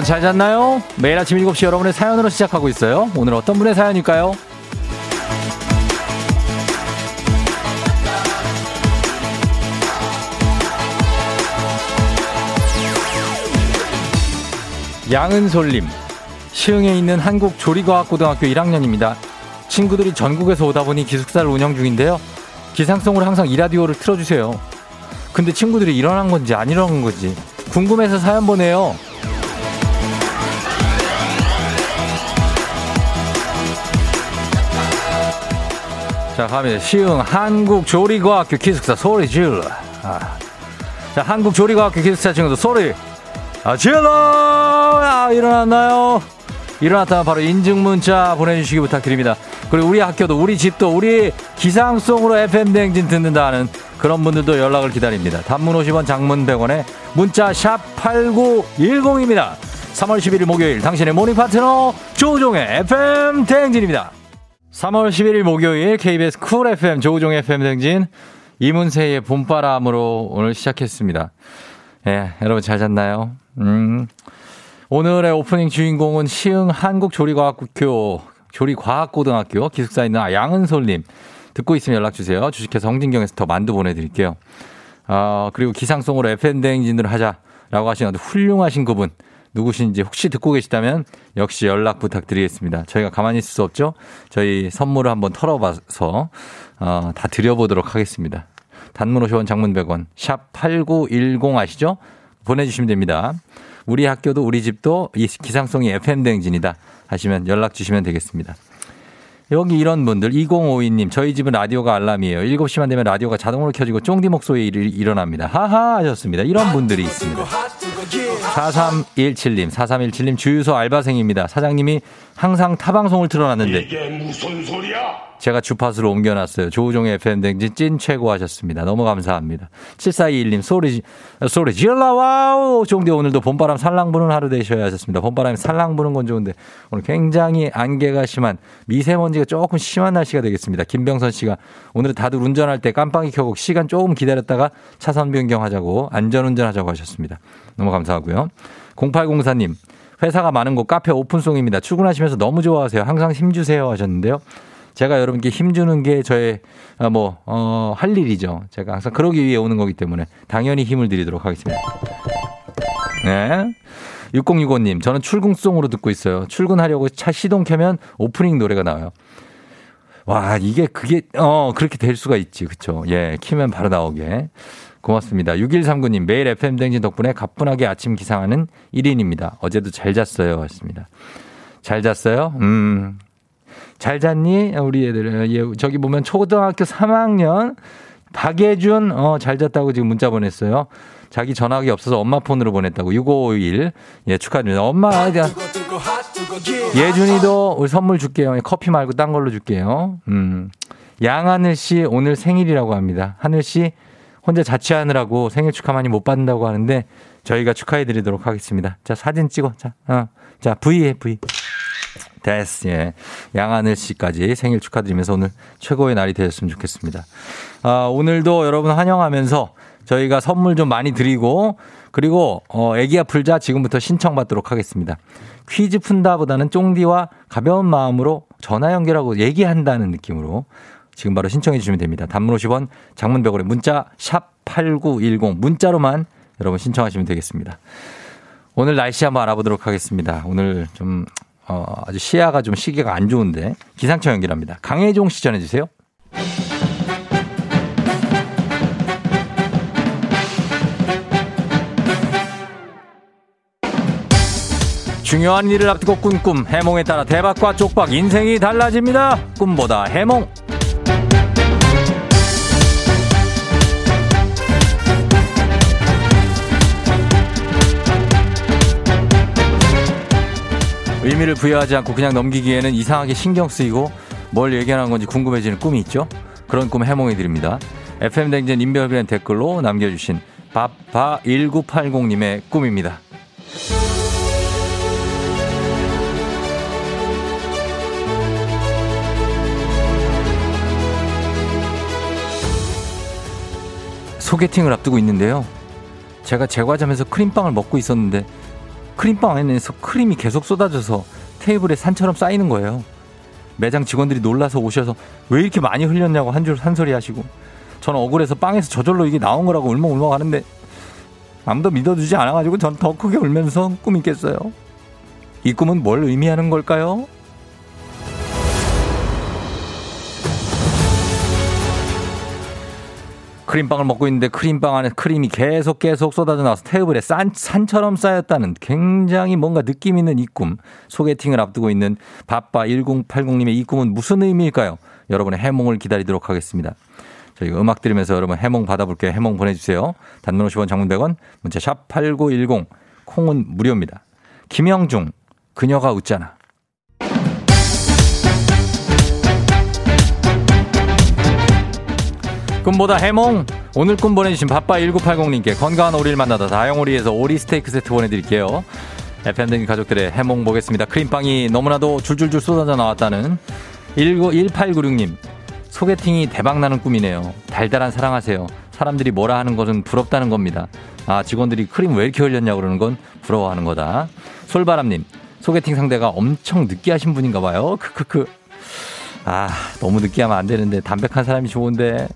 여러분 잘 잤나요? 매일 아침 7시 여러분의 사연으로 시작하고 있어요. 오늘 어떤 분의 사연일까요? 양은솔님, 시흥에 있는 한국조리과학고등학교 1학년입니다. 친구들이 전국에서 오다 보니 기숙사를 운영 중인데요. 기상송으로 항상 이 라디오를 틀어주세요. 근데 친구들이 일어난 건지 안 일어난 건지 궁금해서 사연 보내요. 자, 갑니다. 시흥 한국조리과학교 기숙사 소리 질러. 아. 자, 한국조리과학교 기숙사 친구들 소리. 아, 질러! 아, 일어났나요? 일어났다면 바로 인증 문자 보내주시기 부탁드립니다. 그리고 우리 학교도, 우리 집도, 우리 기상송으로 FM대행진 듣는다 하는 그런 분들도 연락을 기다립니다. 단문 50원, 장문 100원에 문자 샵 8910입니다. 3월 11일 목요일 당신의 morning 파트너 조우종의 FM 대행진입니다. 3월 11일 목요일 KBS 쿨 FM 조우종 FM 대행진 이문세의 봄바람으로 오늘 시작했습니다. 예, 여러분 잘 잤나요? 음. 오늘의 오프닝 주인공은 시흥 한국조리과학교 조리과학고등학교 기숙사에 있는 양은솔님 듣고 있으면 연락 주세요. 주식회사 홍진경에서 더 만두 보내드릴게요. 어, 그리고 기상송으로 FM 대행진을 하자라고 하시는 훌륭하신 그분 누구신지 혹시 듣고 계시다면 역시 연락 부탁드리겠습니다. 저희가 가만히 있을 수 없죠? 저희 선물을 한번 털어봐서 어, 다 드려보도록 하겠습니다. 단문 50원 장문 100원 샵 8910 아시죠? 보내주시면 됩니다. 우리 학교도 우리 집도 이 기상송이 FM 대행진이다 하시면 연락 주시면 되겠습니다. 여기 이런 분들 2052님 저희 집은 라디오가 알람이에요. 7시만 되면 라디오가 자동으로 켜지고 쫑디 목소리 일어납니다. 하하 하셨습니다. 이런 분들이 있습니다. 4317님 4317님 주유소 알바생입니다. 사장님이 항상 타방송을 틀어놨는데 이게 무슨 소리야? 제가 주파수로 옮겨놨어요. 조우종의 FM댕진 찐 최고 하셨습니다. 너무 감사합니다. 7421님, 소리, 소리 질러 wow! 쫑디 오늘도 봄바람 살랑 부는 하루 되셔야 하셨습니다. 봄바람이 살랑 부는 건 좋은데 오늘 굉장히 안개가 심한 미세먼지가 조금 심한 날씨가 되겠습니다. 김병선 씨가 오늘 다들 운전할 때 깜빡이 켜고 시간 조금 기다렸다가 차선 변경하자고 안전운전 하자고 하셨습니다. 너무 감사하고요. 0804님, 회사가 많은 곳 카페 오픈 중입니다. 출근하시면서 너무 좋아하세요. 항상 힘주세요 하셨는데요. 제가 여러분께 힘주는 게 저의 어, 뭐, 어, 할 일이죠. 제가 항상 그러기 위해 오는 거기 때문에 당연히 힘을 드리도록 하겠습니다. 네. 6065님, 저는 출근송으로 듣고 있어요. 출근하려고 차 시동 켜면 오프닝 노래가 나와요. 와, 이게 그게, 어, 그렇게 될 수가 있지. 그쵸. 예, 키면 바로 나오게. 고맙습니다. 6139님, 매일 FM댕진 덕분에 가뿐하게 아침 기상하는 1인입니다. 어제도 잘 잤어요. 하셨습니다. 잘 잤어요? 음, 잘 잤니? 우리 애들. 예, 저기 보면 초등학교 3학년 박예준, 어, 잘 잤다고 지금 문자 보냈어요. 자기 전화기 없어서 엄마 폰으로 보냈다고. 6551. 예, 축하드립니다. 엄마, 예준이도 우리 선물 줄게요. 커피 말고 딴 걸로 줄게요. 음. 양하늘 씨 오늘 생일이라고 합니다. 하늘 씨 혼자 자취하느라고 생일 축하 많이 못 받는다고 하는데 저희가 축하해 드리도록 하겠습니다. 자, 사진 찍어. 자, 어. 자, V에 V. 됐어. 예. 양하늘 씨까지 생일 축하드리면서 오늘 최고의 날이 되었으면 좋겠습니다. 아, 오늘도 여러분 환영하면서 저희가 선물 좀 많이 드리고 그리고 어 애기야 풀자 지금부터 신청받도록 하겠습니다. 퀴즈 푼다보다는 쫑디와 가벼운 마음으로 전화 연결하고 얘기한다는 느낌으로 지금 바로 신청해 주시면 됩니다. 단문 50원, 장문 100원에 문자 샵 8910 문자로만 여러분 신청하시면 되겠습니다. 오늘 날씨 한번 알아보도록 하겠습니다. 오늘 좀 어, 아주 시야가 좀 시계가 안 좋은데 기상청 연결합니다. 강혜종 씨 전해주세요. 중요한 일을 앞두고 꾼 꿈, 해몽에 따라 대박과 쪽박, 인생이 달라집니다. 꿈보다 해몽. 의미를 부여하지 않고 그냥 넘기기에는 이상하게 신경 쓰이고 뭘 얘기하는 건지 궁금해지는 꿈이 있죠? 그런 꿈 해몽해 드립니다. FM댕진 인별그램 댓글로 남겨주신 바바1980님의 꿈입니다. 소개팅을 앞두고 있는데요. 제가 제과점에서 크림빵을 먹고 있었는데 크림빵 안에서 크림이 계속 쏟아져서 테이블에 산처럼 쌓이는 거예요. 매장 직원들이 놀라서 오셔서 왜 이렇게 많이 흘렸냐고 한 줄 한 소리 하시고 저는 억울해서 빵에서 저절로 이게 나온 거라고 울먹울먹 하는데 아무도 믿어주지 않아가지고 전 더 크게 울면서 꿈이 깼어요. 이 꿈은 뭘 의미하는 걸까요? 크림빵을 먹고 있는데 크림빵 안에 크림이 계속 계속 쏟아져 나와서 테이블에 산, 산처럼 쌓였다는 굉장히 뭔가 느낌 있는 이 꿈. 소개팅을 앞두고 있는 바빠 1080님의 이 꿈은 무슨 의미일까요? 여러분의 해몽을 기다리도록 하겠습니다. 저희가 음악 들으면서 여러분 해몽 받아볼게요. 해몽 보내주세요. 단문 50원 장문 100원, 문자 샵 8910, 콩은 무료입니다. 김영중, 그녀가 웃잖아. 꿈보다 해몽. 오늘 꿈 보내주신 바빠 1980님께 건강한 오리를 만나다 다영오리에서 오리 스테이크 세트 보내드릴게요. FM등 가족들의 해몽 보겠습니다. 크림빵이 너무나도 줄줄줄 쏟아져 나왔다는 1896님. 소개팅이 대박나는 꿈이네요. 달달한 사랑하세요. 사람들이 뭐라 하는 것은 부럽다는 겁니다. 아 직원들이 크림 왜 이렇게 흘렸냐고 그러는 건 부러워하는 거다. 솔바람님. 소개팅 상대가 엄청 느끼하신 분인가 봐요. 크크크. 아 너무 느끼하면 안 되는데 담백한 사람이 좋은데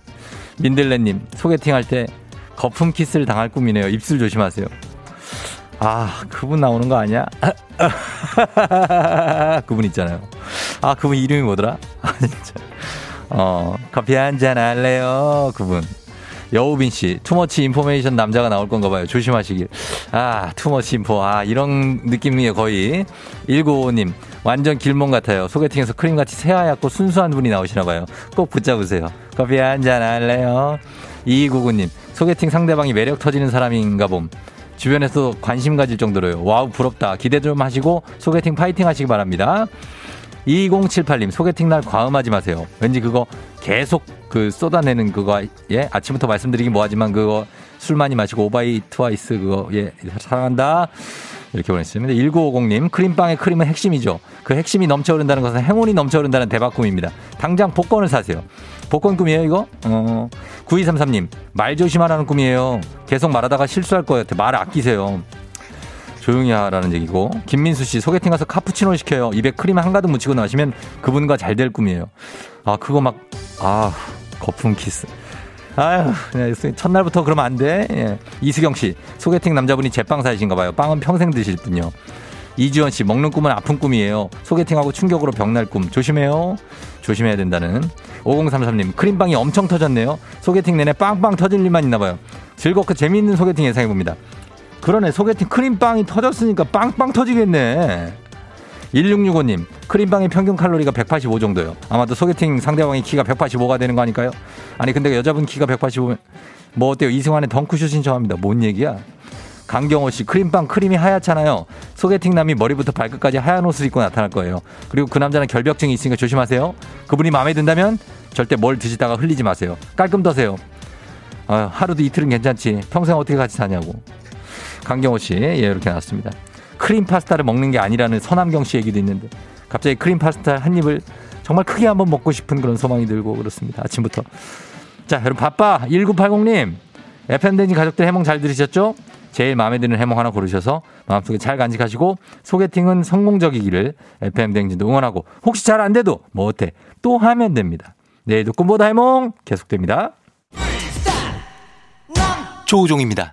민들레님, 소개팅 할 때 거품 키스를 당할 꿈이네요. 입술 조심하세요. 아, 그분 나오는 거 아니야? 그분 있잖아요. 아, 그분 이름이 뭐더라? 어, 커피 한 잔 할래요? 그분. 여우빈 씨, too much information 남자가 나올 건가 봐요. 조심하시길. 아, too much info. 아, 이런 느낌이에요, 거의. 1955님, 완전 길몽 같아요. 소개팅에서 크림같이 새하얗고 순수한 분이 나오시나 봐요. 꼭 붙잡으세요. 커피 한잔 할래요? 2299님, 소개팅 상대방이 매력 터지는 사람인가 봄. 주변에서 관심 가질 정도로요. wow, 부럽다. 기대 좀 하시고 소개팅 파이팅 하시기 바랍니다. 2078님, 소개팅 날 과음하지 마세요. 왠지 그거 계속 그 쏟아내는 그거, 예? 아침부터 말씀드리긴 뭐하지만 그거 술 많이 마시고 오바이 트와이스 그거, 예, 사랑한다. 이렇게 보냈습니다. 1950님, 크림빵의 크림은 핵심이죠. 그 핵심이 넘쳐흐른다는 것은 행운이 넘쳐흐른다는 대박 꿈입니다. 당장 복권을 사세요. 복권 꿈이에요, 이거? 어. 9233님, 말 조심하라는 꿈이에요. 계속 말하다가 실수할 거예요. 말 아끼세요. 조용히 하라는 얘기고. 김민수 씨, 소개팅 가서 카푸치노 시켜요. 입에 크림 한가득 묻히고 나시면 그분과 잘 될 꿈이에요. 아, 그거 막, 아, 거품 키스. 아유, 첫날부터 그러면 안 돼. 예. 이수경 씨, 소개팅 남자분이 제빵 사이신가 봐요. 빵은 평생 드실 분요. 이지원 씨, 먹는 꿈은 아픈 꿈이에요. 소개팅하고 충격으로 병날 꿈. 조심해요. 조심해야 된다는. 5033님, 크림빵이 엄청 터졌네요. 소개팅 내내 빵빵 터질 일만 있나 봐요. 즐겁고 재미있는 소개팅 예상해봅니다. 그러네, 소개팅 크림빵이 터졌으니까 빵빵 터지겠네. 1665님, 크림빵의 평균 칼로리가 185 정도요. 아마도 소개팅 상대방의 키가 185가 되는 거 아닐까요? 아니, 근데 여자분 키가 185면 뭐 어때요? 이승환의 덩크슛 신청합니다. 뭔 얘기야? 강경호 씨, 크림빵 크림이 하얗잖아요. 소개팅 남이 머리부터 발끝까지 하얀 옷을 입고 나타날 거예요. 그리고 그 남자는 결벽증이 있으니까 조심하세요. 그분이 마음에 든다면 절대 뭘 드시다가 흘리지 마세요. 깔끔 떠세요. 아, 하루 이틀은 괜찮지. 평생 어떻게 같이 사냐고. 강경호 씨, 예, 이렇게 나왔습니다. 크림 파스타를 먹는 게 아니라는 서남경 씨 얘기도 있는데 갑자기 크림 파스타 한 입을 정말 크게 한번 먹고 싶은 그런 소망이 들고 그렇습니다. 아침부터. 자, 여러분 바빠 1980님 FM댕진 가족들 해몽 잘 들으셨죠? 제일 마음에 드는 해몽 하나 고르셔서 마음속에 잘 간직하시고 소개팅은 성공적이기를 FM댕진도 응원하고 혹시 잘 안 돼도 뭐 어때 또 하면 됩니다. 내일도 꿈보다 해몽 계속됩니다. 조우종입니다.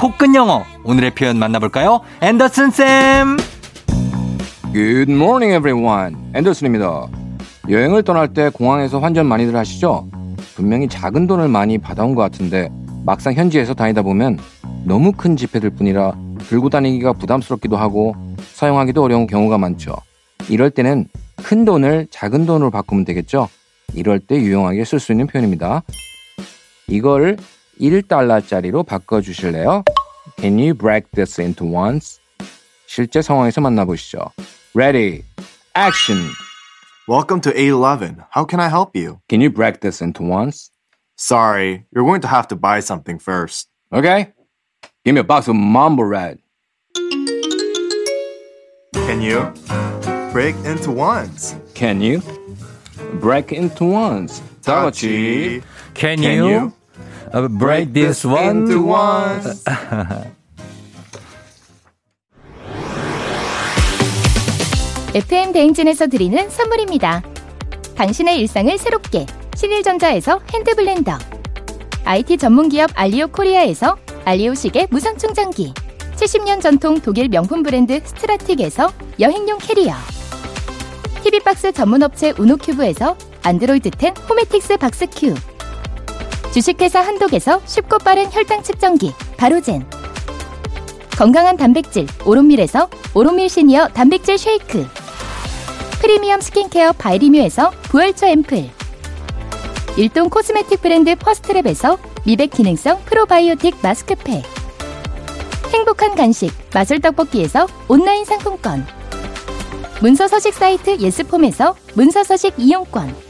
코끝 영어. 오늘의 표현 만나볼까요? 앤더슨 쌤. Good morning, everyone. 앤더슨입니다. 여행을 떠날 때 공항에서 환전 많이들 하시죠? 분명히 작은 돈을 많이 받아온 것 같은데 막상 현지에서 다니다 보면 너무 큰 지폐들 뿐이라 들고 다니기가 부담스럽기도 하고 사용하기도 어려운 경우가 많죠. 이럴 때는 큰 돈을 작은 돈으로 바꾸면 되겠죠? 이럴 때 유용하게 쓸 수 있는 표현입니다. 이걸 1달러짜리로 바꿔주실래요? Can you break this into ones? 실제 상황에서 만나보시죠. Ready, action. Welcome to 811. How can I help you? Can you break this into ones? Sorry, you're going to have to buy something first. Okay? Give me a box of Mambo Red. Can you? Break into ones. Can you? Break into ones. 다 같이. Can, Can you, you uh, Break this one? into ones. FM 대행진에서 드리는 선물입니다. 당신의 일상을 새롭게 신일전자에서 핸드블렌더 IT 전문기업 알리오 코리아에서 알리오 시계 무선 충전기 70년 전통 독일 명품 브랜드 스트라틱에서 여행용 캐리어 TV박스 전문업체 우노큐브에서 안드로이드 10 호메틱스 박스큐 주식회사 한독에서 쉽고 빠른 혈당 측정기 바로젠. 건강한 단백질 오롯밀에서 오롯밀 시니어 단백질 쉐이크. 프리미엄 스킨케어 바이리뮤에서 부활초 앰플. 일동 cosmetic 브랜드 퍼스트랩에서 미백 기능성 프로바이오틱 마스크팩. 행복한 간식 마술 떡볶이에서 온라인 상품권. 문서 서식 사이트 예스폼에서 문서 서식 이용권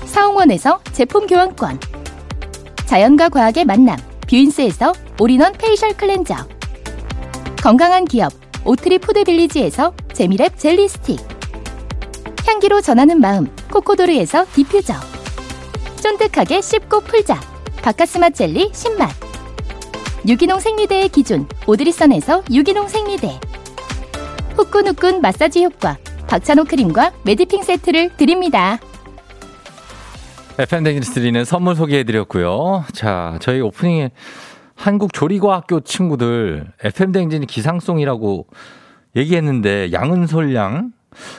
사홍원에서 제품 교환권. 자연과 과학의 만남 뷰인스에서 all-in-one facial 클렌저. 건강한 기업 오트리 푸드빌리지에서 재미랩 젤리 스틱. 향기로 전하는 마음 코코도르에서 디퓨저. 쫀득하게 씹고 풀자 박카스맛 젤리 신맛. 유기농 생리대의 기준 오드리선에서 유기농 생리대. 후끈후끈 마사지 효과 박찬호 크림과 매디핑 세트를 드립니다. FM 댕진스 드리는 선물 소개해드렸고요. 자, 저희 오프닝에 한국 조리과학교 친구들 FM 댕진이 기상송이라고 얘기했는데 양은솔 양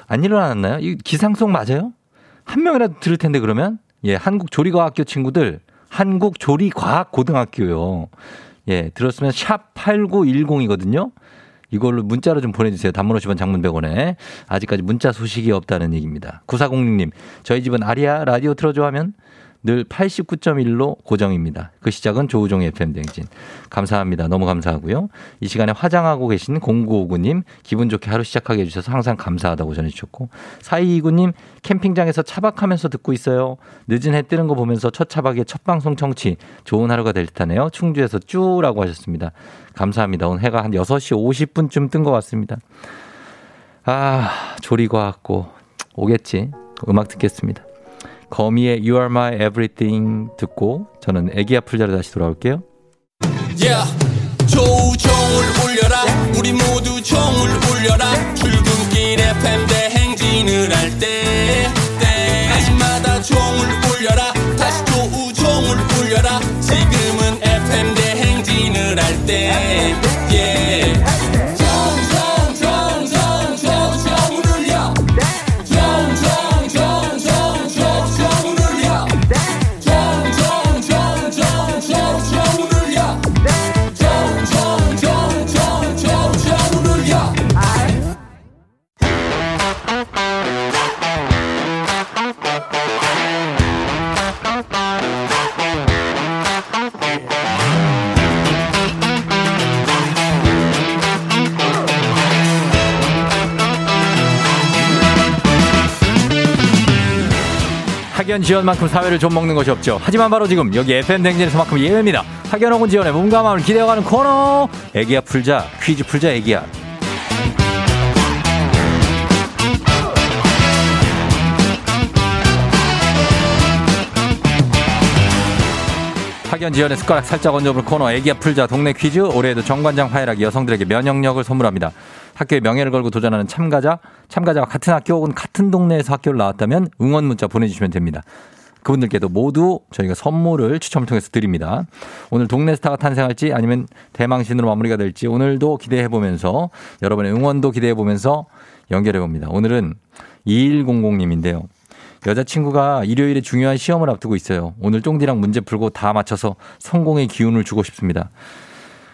안 일어났나요? 이 기상송 맞아요? 한 명이라도 들을 텐데 그러면 예, 한국 조리과학교 친구들 한국 조리과학 고등학교요. 예, 들었으면 샵 8910이거든요. 이걸로 문자로 좀 보내주세요. 단문 50원 장문 100원에. 아직까지 문자 소식이 없다는 얘기입니다. 9406님, 저희 집은 아리아 라디오 틀어줘 하면 늘 89.1로 고정입니다. 그 시작은 조우종의 FM 댕진. 감사합니다. 너무 감사하고요. 이 시간에 화장하고 계신 0959님 기분 좋게 하루 시작하게 해주셔서 항상 감사하다고 전해주셨고 4229님 캠핑장에서 차박하면서 듣고 있어요. 늦은 해 뜨는 거 보면서 첫 차박에 첫 방송 청취 좋은 하루가 될 듯하네요. 충주에서 쭈라고 하셨습니다. 감사합니다. 오늘 해가 한 6시 50분쯤 뜬 것 같습니다. 아 조리과 학고 오겠지. 음악 듣겠습니다. 거미의 You Are My Everything 듣고 저는 애기 아플 자로 다시 돌아올게요. Yeah. 조우종을 울려라. 우리 모두 종을 울려라. 출근길 FM 대행진을 할 때 때마다 종을 울려라. 다시 조우종을 울려라. 지금은 FM 대행진을 할때 학연 지원만큼 사회를 좀 먹는 것이 없죠. 하지만 바로 지금 여기 FM 댕진에서만큼 예외입니다. 학연 혹은 지원의 몸과 마음을 기대어가는 코너. 애기야 풀자 퀴즈 풀자 애기야. 학연 지원의 숟가락 살짝 얹어볼 코너 애기야 풀자 동네 퀴즈 올해에도 정관장 화이락이 여성들에게 면역력을 선물합니다. 학교의 명예를 걸고 도전하는 참가자, 참가자와 같은 학교 혹은 같은 동네에서 학교를 나왔다면 응원 문자 보내주시면 됩니다. 그분들께도 모두 저희가 선물을 추첨을 통해서 드립니다. 오늘 동네 스타가 탄생할지 아니면 대망신으로 마무리가 될지 오늘도 기대해 보면서 여러분의 응원도 기대해 보면서 연결해 봅니다. 오늘은 2100님인데요. 여자친구가 일요일에 중요한 시험을 앞두고 있어요. 오늘 쫑디랑 문제 풀고 다 맞춰서 성공의 기운을 주고 싶습니다.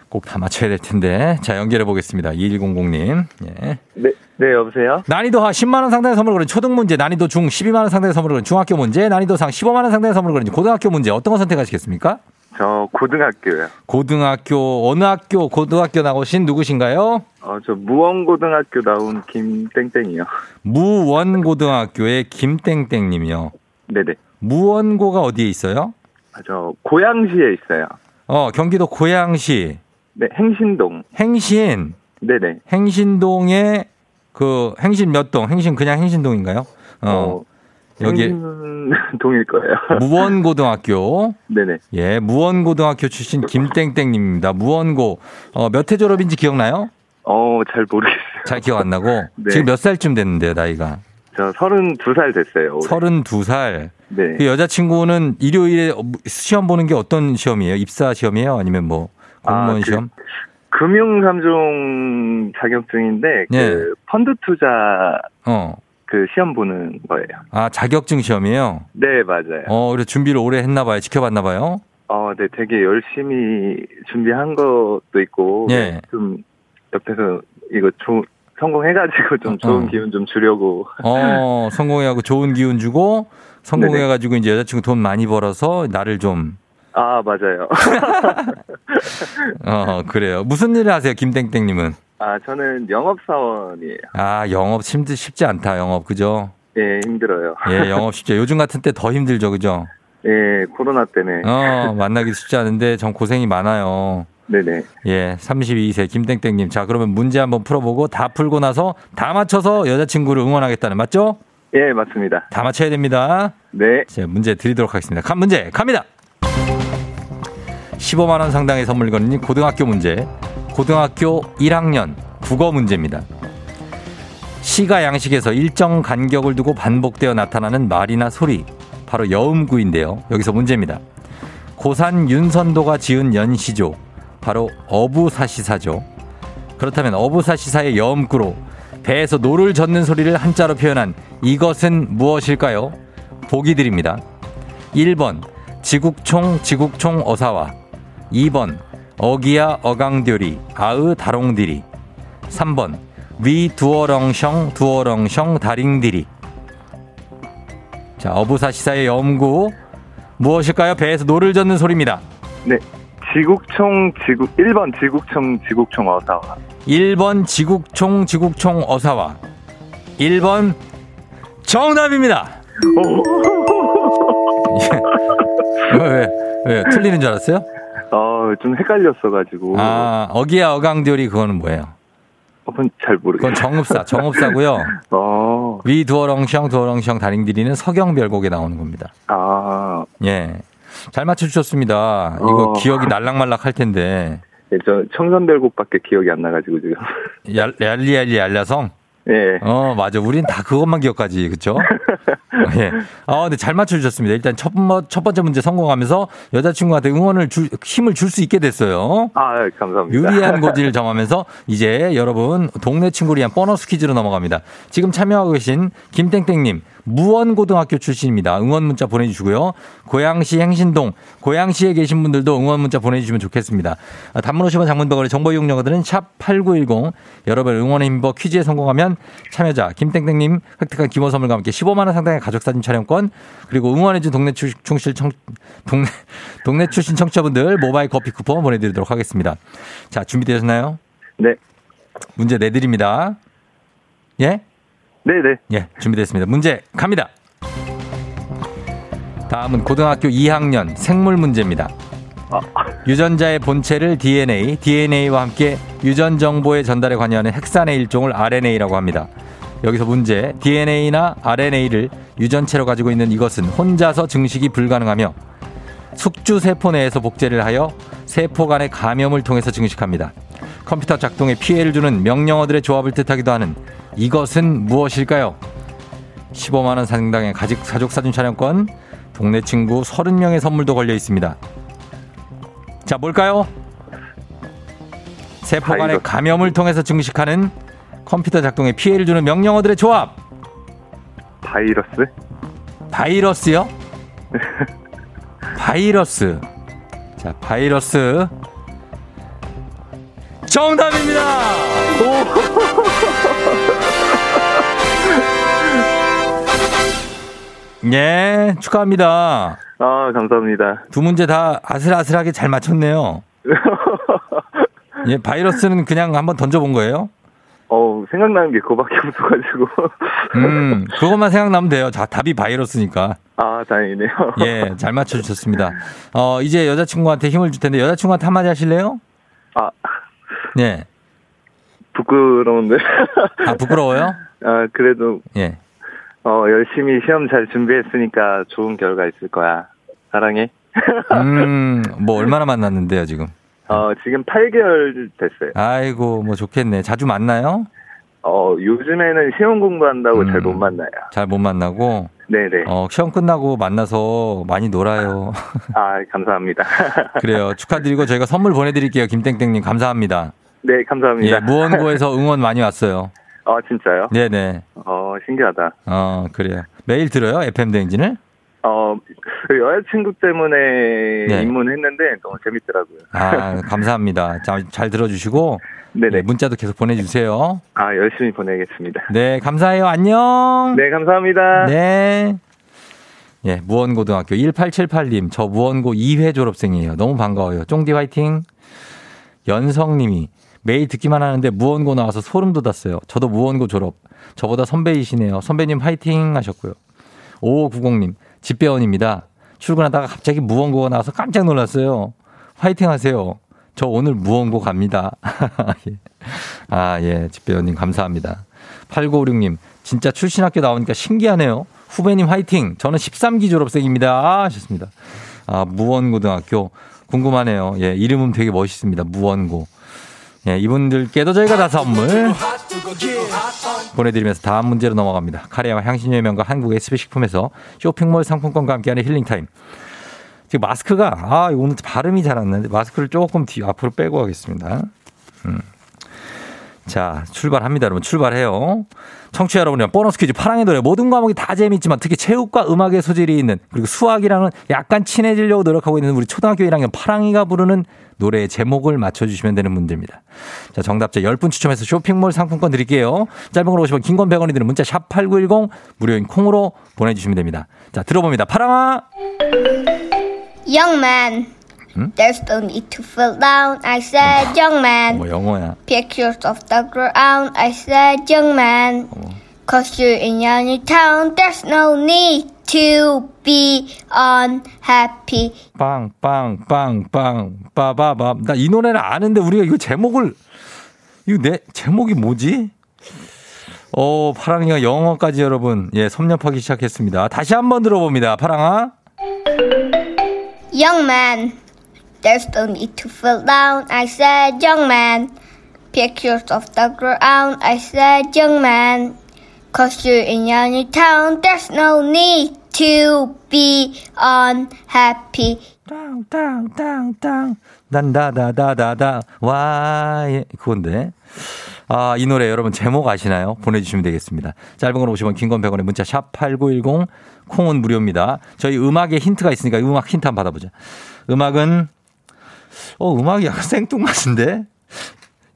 꼭 다 맞춰야 될 텐데. 자, 연결해 보겠습니다. 2100님. 예. 네, 네, 여보세요? 난이도 하 10만원 상당의 선물을 거는 초등 문제, 난이도 중 12만원 상당의 선물을 거는 중학교 문제, 난이도 상 15만원 상당의 선물을 거는 고등학교 문제. 어떤 거 선택하시겠습니까? 저 고등학교요. 고등학교, 어느 학교, 고등학교 나오신 누구신가요? 어, 저 무원고등학교 나온 김땡땡이요. 무원고등학교의 김땡땡님이요. 네네. 무원고가 어디에 있어요? 아, 저 고양시에 있어요. 어, 경기도 고양시, 네, 행신동. 행신, 네네. 행신동에 그 행신 몇 동? 행신 그냥 행신동인가요? 어, 여기 동일 거예요. 무원고등학교. 네네. 예, 무원고등학교 출신 김땡땡님입니다. 무원고 어, 몇회 졸업인지 기억나요? 어, 잘 모르겠어요. 잘 기억 안 나고 네. 지금 몇 살쯤 됐는데요, 나이가? 저 32살 됐어요. 올해. 32살. 네. 그 여자친구는 일요일에 시험 보는 게 어떤 시험이에요? 입사 시험이에요? 아니면 뭐 공무원 아, 그- 시험? 금융 3종 자격증인데 그 예. 펀드 투자 어. 그 시험 보는 거예요. 아, 자격증 시험이에요? 네, 맞아요. 어, 그래 준비를 오래 했나 봐요. 지켜봤나 봐요. 어, 네, 되게 열심히 준비한 것도 있고, 예. 좀 옆에서 이거 조, 성공해가지고 좀 좋은 어. 기운 좀 주려고. 어, 성공해가고 좋은 기운 주고 성공해가지고 이제 여자친구 돈 많이 벌어서 나를 좀 아, 맞아요. 어, 그래요. 무슨 일을 하세요, 김땡땡님은? 아, 저는 영업사원이에요. 아, 영업 힘들, 쉽지 않다, 영업. 그죠? 예, 힘들어요. 예, 영업 쉽죠. 요즘 같은 때 더 힘들죠, 그죠? 예, 코로나 때문에. 어, 만나기 쉽지 않은데 전 고생이 많아요. 네네. 예, 32세 김땡땡님. 자, 그러면 문제 한번 풀어보고 다 풀고 나서 다 맞춰서 여자친구를 응원하겠다는, 맞죠? 예, 맞습니다. 다 맞춰야 됩니다. 네. 자, 문제 드리도록 하겠습니다. 간 문제 갑니다. 15만 원 상당의 선물 거는 고등학교 문제. 고등학교 1학년 국어 문제입니다. 시가 양식에서 일정 간격을 두고 반복되어 나타나는 말이나 소리. 바로 여음구인데요. 여기서 문제입니다. 고산 윤선도가 지은 연시조. 바로 어부사시사죠. 그렇다면 어부사시사의 여음구로 배에서 노를 젓는 소리를 한자로 표현한 이것은 무엇일까요? 보기 드립니다. 1번 지국총 지국총 어사와 2번 어기야 어강됴리 아으 다롱디리 3번 위 두어렁셩 두어렁셩 다링디리 자 어부사시사의 여음구 무엇일까요? 배에서 노를 젓는 소리입니다. 네. 지국총, 지국, 1번 지국총, 지국총 어사와. 1번 지국총 지국총 어사와 1번 정답입니다. 예. 왜, 왜, 왜, 틀리는 줄 알았어요? 어, 좀 헷갈렸어가지고. 아, 어기야 어강들이 그거는 뭐예요? 어, 그건 잘 그건 모르겠어요. 정읍사, 정읍사고요. 어, 위 두어렁셩 두어렁셩 다링들이는 서경별곡에 나오는 겁니다. 아, 예. 잘 맞춰주셨습니다. 이거 어. 기억이 날락말락 할 텐데. 네, 저 청선별곡밖에 기억이 안 나가지고 지금. 얄, 얄리얄리 얄라성? 예. 어, 맞아. 우린 다 그것만 기억하지. 그쵸? 예. 아, 근데 잘 맞춰주셨습니다. 일단 첫, 번- 첫 번째 문제 성공하면서 여자친구한테 응원을 줄, 힘을 줄 수 있게 됐어요. 아, 예, 감사합니다. 유리한 고지를 정하면서 이제 여러분 동네 친구를 위한 보너스 퀴즈로 넘어갑니다. 지금 참여하고 계신 김땡땡님 무원고등학교 출신입니다. 응원 문자 보내주시고요. 고양시 행신동 고양시에 계신 분들도 응원 문자 보내주시면 좋겠습니다. 아, 단문 50원 장문병원의 정보 이용료들은 샵8910 여러분 응원의 힘버 퀴즈에 성공하면 참여자 김땡땡님 획득한 기본 선물과 함께 15만 원 상당의 가족사진 촬영권 그리고 응원해준 동네 출- 충실 청 동네 동네 출신 청취자분들 모바일 커피 쿠폰 보내드리도록 하겠습니다. 자 준비되셨나요? 네. 문제 내드립니다. 예? 네네. 예, 준비됐습니다. 문제 갑니다. 다음은 고등학교 2학년 생물 문제입니다. 아, 유전자의 본체를 DNA, DNA와 함께 유전 정보의 전달에 관여하는 핵산의 일종을 RNA라고 합니다. 여기서 문제, DNA나 RNA를 유전체로 가지고 있는 이것은 혼자서 증식이 불가능하며 숙주 세포 내에서 복제를 하여 세포 간의 감염을 통해서 증식합니다. 컴퓨터 작동에 피해를 주는 명령어들의 조합을 뜻하기도 하는 이것은 무엇일까요? 15만 원 상당의 가족 사족 사진 촬영권, 동네 친구 30명의 선물도 걸려 있습니다. 자, 뭘까요? 세포 간의. 감염을 통해서 증식하는 컴퓨터 작동에 피해를 주는 명령어들의 조합. 바이러스? 바이러스요? 바이러스. 자, 바이러스. 정답입니다! 예, 축하합니다. 아, 감사합니다. 두 문제 다 아슬아슬하게 잘 맞췄네요. 예, 바이러스는 그냥 한번 던져본 거예요? 어 생각나는 게 그거밖에 없어가지고. 음, 그것만 생각나면 돼요. 자, 답이 바이러스니까. 아, 다행이네요. 예, 잘 맞춰주셨습니다. 어, 이제 여자친구한테 힘을 줄 텐데, 여자친구한테 한마디 하실래요? 아, 예. 부끄러운데. 아, 부끄러워요? 아, 그래도, 예. 어, 열심히 시험 잘 준비했으니까 좋은 결과 있을 거야. 사랑해. 음, 뭐, 얼마나 만났는데요, 지금? 어, 지금 8개월 됐어요. 아이고, 뭐, 좋겠네. 자주 만나요? 어, 요즘에는 시험 공부한다고 음. 잘못 만나요. 잘 못 만나고, 네네. 어, 시험 끝나고 만나서 많이 놀아요. 아, 감사합니다. 그래요. 축하드리고 저희가 선물 보내드릴게요. 김땡땡님, 감사합니다. 네, 감사합니다. 예, 무원고에서 응원 많이 왔어요. 아, 진짜요? 네네. 어, 신기하다. 어, 그래요. 매일 들어요? FM대행진을? 어, 그 여자친구 때문에 네. 입문했는데 너무 재밌더라고요. 아, 감사합니다. 자, 잘 들어주시고, 네네. 예, 문자도 계속 보내주세요. 아, 열심히 보내겠습니다. 네, 감사해요. 안녕. 네, 감사합니다. 네. 예, 무원고등학교 1878님, 저 무원고 2회 졸업생이에요. 너무 반가워요. 쫑디 화이팅. 연성님이 매일 듣기만 하는데 무원고 나와서 소름 돋았어요. 저도 무원고 졸업. 저보다 선배이시네요. 선배님 화이팅 하셨고요. 5590님, 집배원입니다. 출근하다가 갑자기 무원고가 나와서 깜짝 놀랐어요. 화이팅 하세요. 저 오늘 무원고 갑니다. 예. 아, 예. 집배원님 감사합니다. 8956님, 진짜 출신 학교 나오니까 신기하네요. 후배님 화이팅! 저는 13기 졸업생입니다. 아, 하셨습니다. 아, 무원고등학교. 궁금하네요. 예, 이름은 되게 멋있습니다. 무원고. 예, 이분들께도 저희가 다 선물 보내드리면서 다음 문제로 넘어갑니다. 카레와 향신료의 명가 한국 SB식품에서 쇼핑몰 상품권과 함께하는 힐링타임. 지금 마스크가, 아, 오늘 발음이 잘 안 나는데 마스크를 조금 뒤, 앞으로 빼고 하겠습니다. 음. 자, 출발합니다, 여러분. 출발해요. 청취자 여러분, 보너스 퀴즈 파랑의 노래 모든 과목이 다 재미있지만 특히 체육과 음악의 소질이 있는 그리고 수학이랑은 약간 친해지려고 노력하고 있는 우리 초등학교 1학년 파랑이가 부르는 노래의 제목을 맞춰주시면 되는 문제입니다. 자, 정답자 10분 추첨해서 쇼핑몰 상품권 드릴게요. 짧은 걸 오시면 긴건 100원이 드는 문자 샵 8910 무료인 콩으로 보내주시면 됩니다. 자, 들어봅니다. 파랑아! Man, Hmm? there's no need to feel down. I said, young man, 뭐 영어야. pictures of the ground. I said, young man, cause you're in your town. There's no need to be unhappy. 빵, 빵, 빵, 빵, 빠바밤. 나 이 노래를 아는데 우리가 이거 제목을, 이거 내, 제목이 뭐지? 어, 파랑이가 영어까지 여러분, 예, 섭렵하기 시작했습니다. 다시 한번 들어봅니다. 파랑아. Young man, there's no need to feel down. I said, young man, pictures of the ground. I said, young man, cause you're in your town. There's no need to be unhappy. 땅, 땅, 땅, 땅. 난다다다다다. 와, 예, 그건데. 아, 이 노래 여러분 제목 아시나요? 보내주시면 되겠습니다. 짧은 걸 오시면 긴건 100원에 문자 샵 8910 콩은 무료입니다. 저희 음악에 힌트가 있으니까 음악 힌트 한번 받아보자. 음악은, 어, 음악이 약간 생뚱맞은데?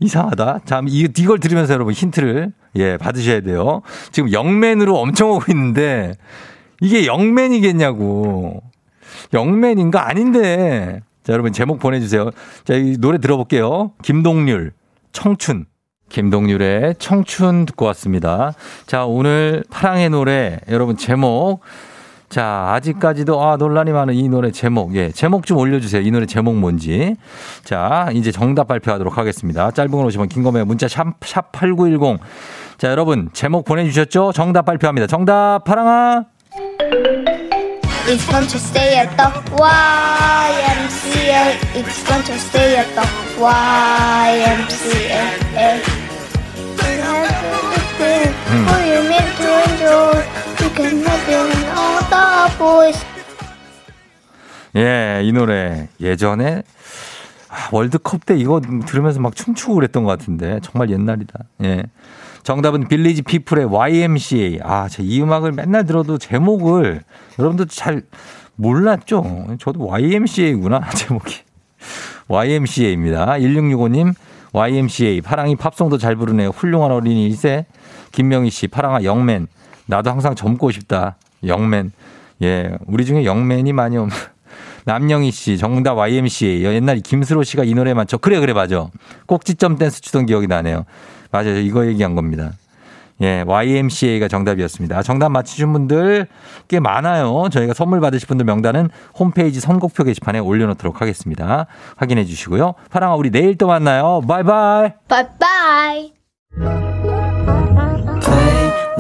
이상하다. 자, 이, 이걸 들으면서 여러분 힌트를, 예, 받으셔야 돼요. 지금 영맨으로 엄청 오고 있는데, 이게 영맨이겠냐고. 영맨인가? 아닌데. 자, 여러분 제목 보내주세요. 자, 이 노래 들어볼게요. 김동률, 청춘. 김동률의 청춘 듣고 왔습니다. 자, 오늘 파랑의 노래, 여러분 제목. 자, 아직까지도 아, 논란이 많은 이 노래 제목. 예, 제목 좀 올려주세요. 이 노래 제목 뭔지. 자, 이제 정답 발표하도록 하겠습니다. 짧은 걸 오시면 긴 거면 문자 샵, 샵 8910. 자, 여러분, 제목 보내주셨죠? 정답 발표합니다. 정답, 파랑아. It's fun to stay at the YMCA. It's fun to stay at the YMCA. And 예, 이 노래 예전에 아, 월드컵 때 이거 들으면서 막 춤추고 그랬던 것 같은데 정말 옛날이다. 예. 정답은 빌리지 피플의 YMCA. 아, 제가 이 음악을 맨날 들어도 제목을 여러분도 잘 몰랐죠? 저도 YMCA구나, 제목이. YMCA입니다. 1665님, YMCA. 파랑이 팝송도 잘 부르네요. 훌륭한 어린이 1세. 김명희 씨, 파랑아 영맨. 나도 항상 젊고 싶다. 영맨. 예, 우리 중에 영맨이 많이 없 남영희 씨, 정답 YMCA. 옛날에 김수로 씨가 이 노래만 쳐. 그래, 그래, 맞아. 꼭지점 댄스 추던 기억이 나네요. 맞아요. 이거 얘기한 겁니다. 예, YMCA가 정답이었습니다. 정답 맞히신 분들 꽤 많아요. 저희가 선물 받으실 분들 명단은 홈페이지 선곡표 게시판에 올려놓도록 하겠습니다. 확인해 주시고요. 파랑아, 우리 내일 또 만나요. 바이바이. Play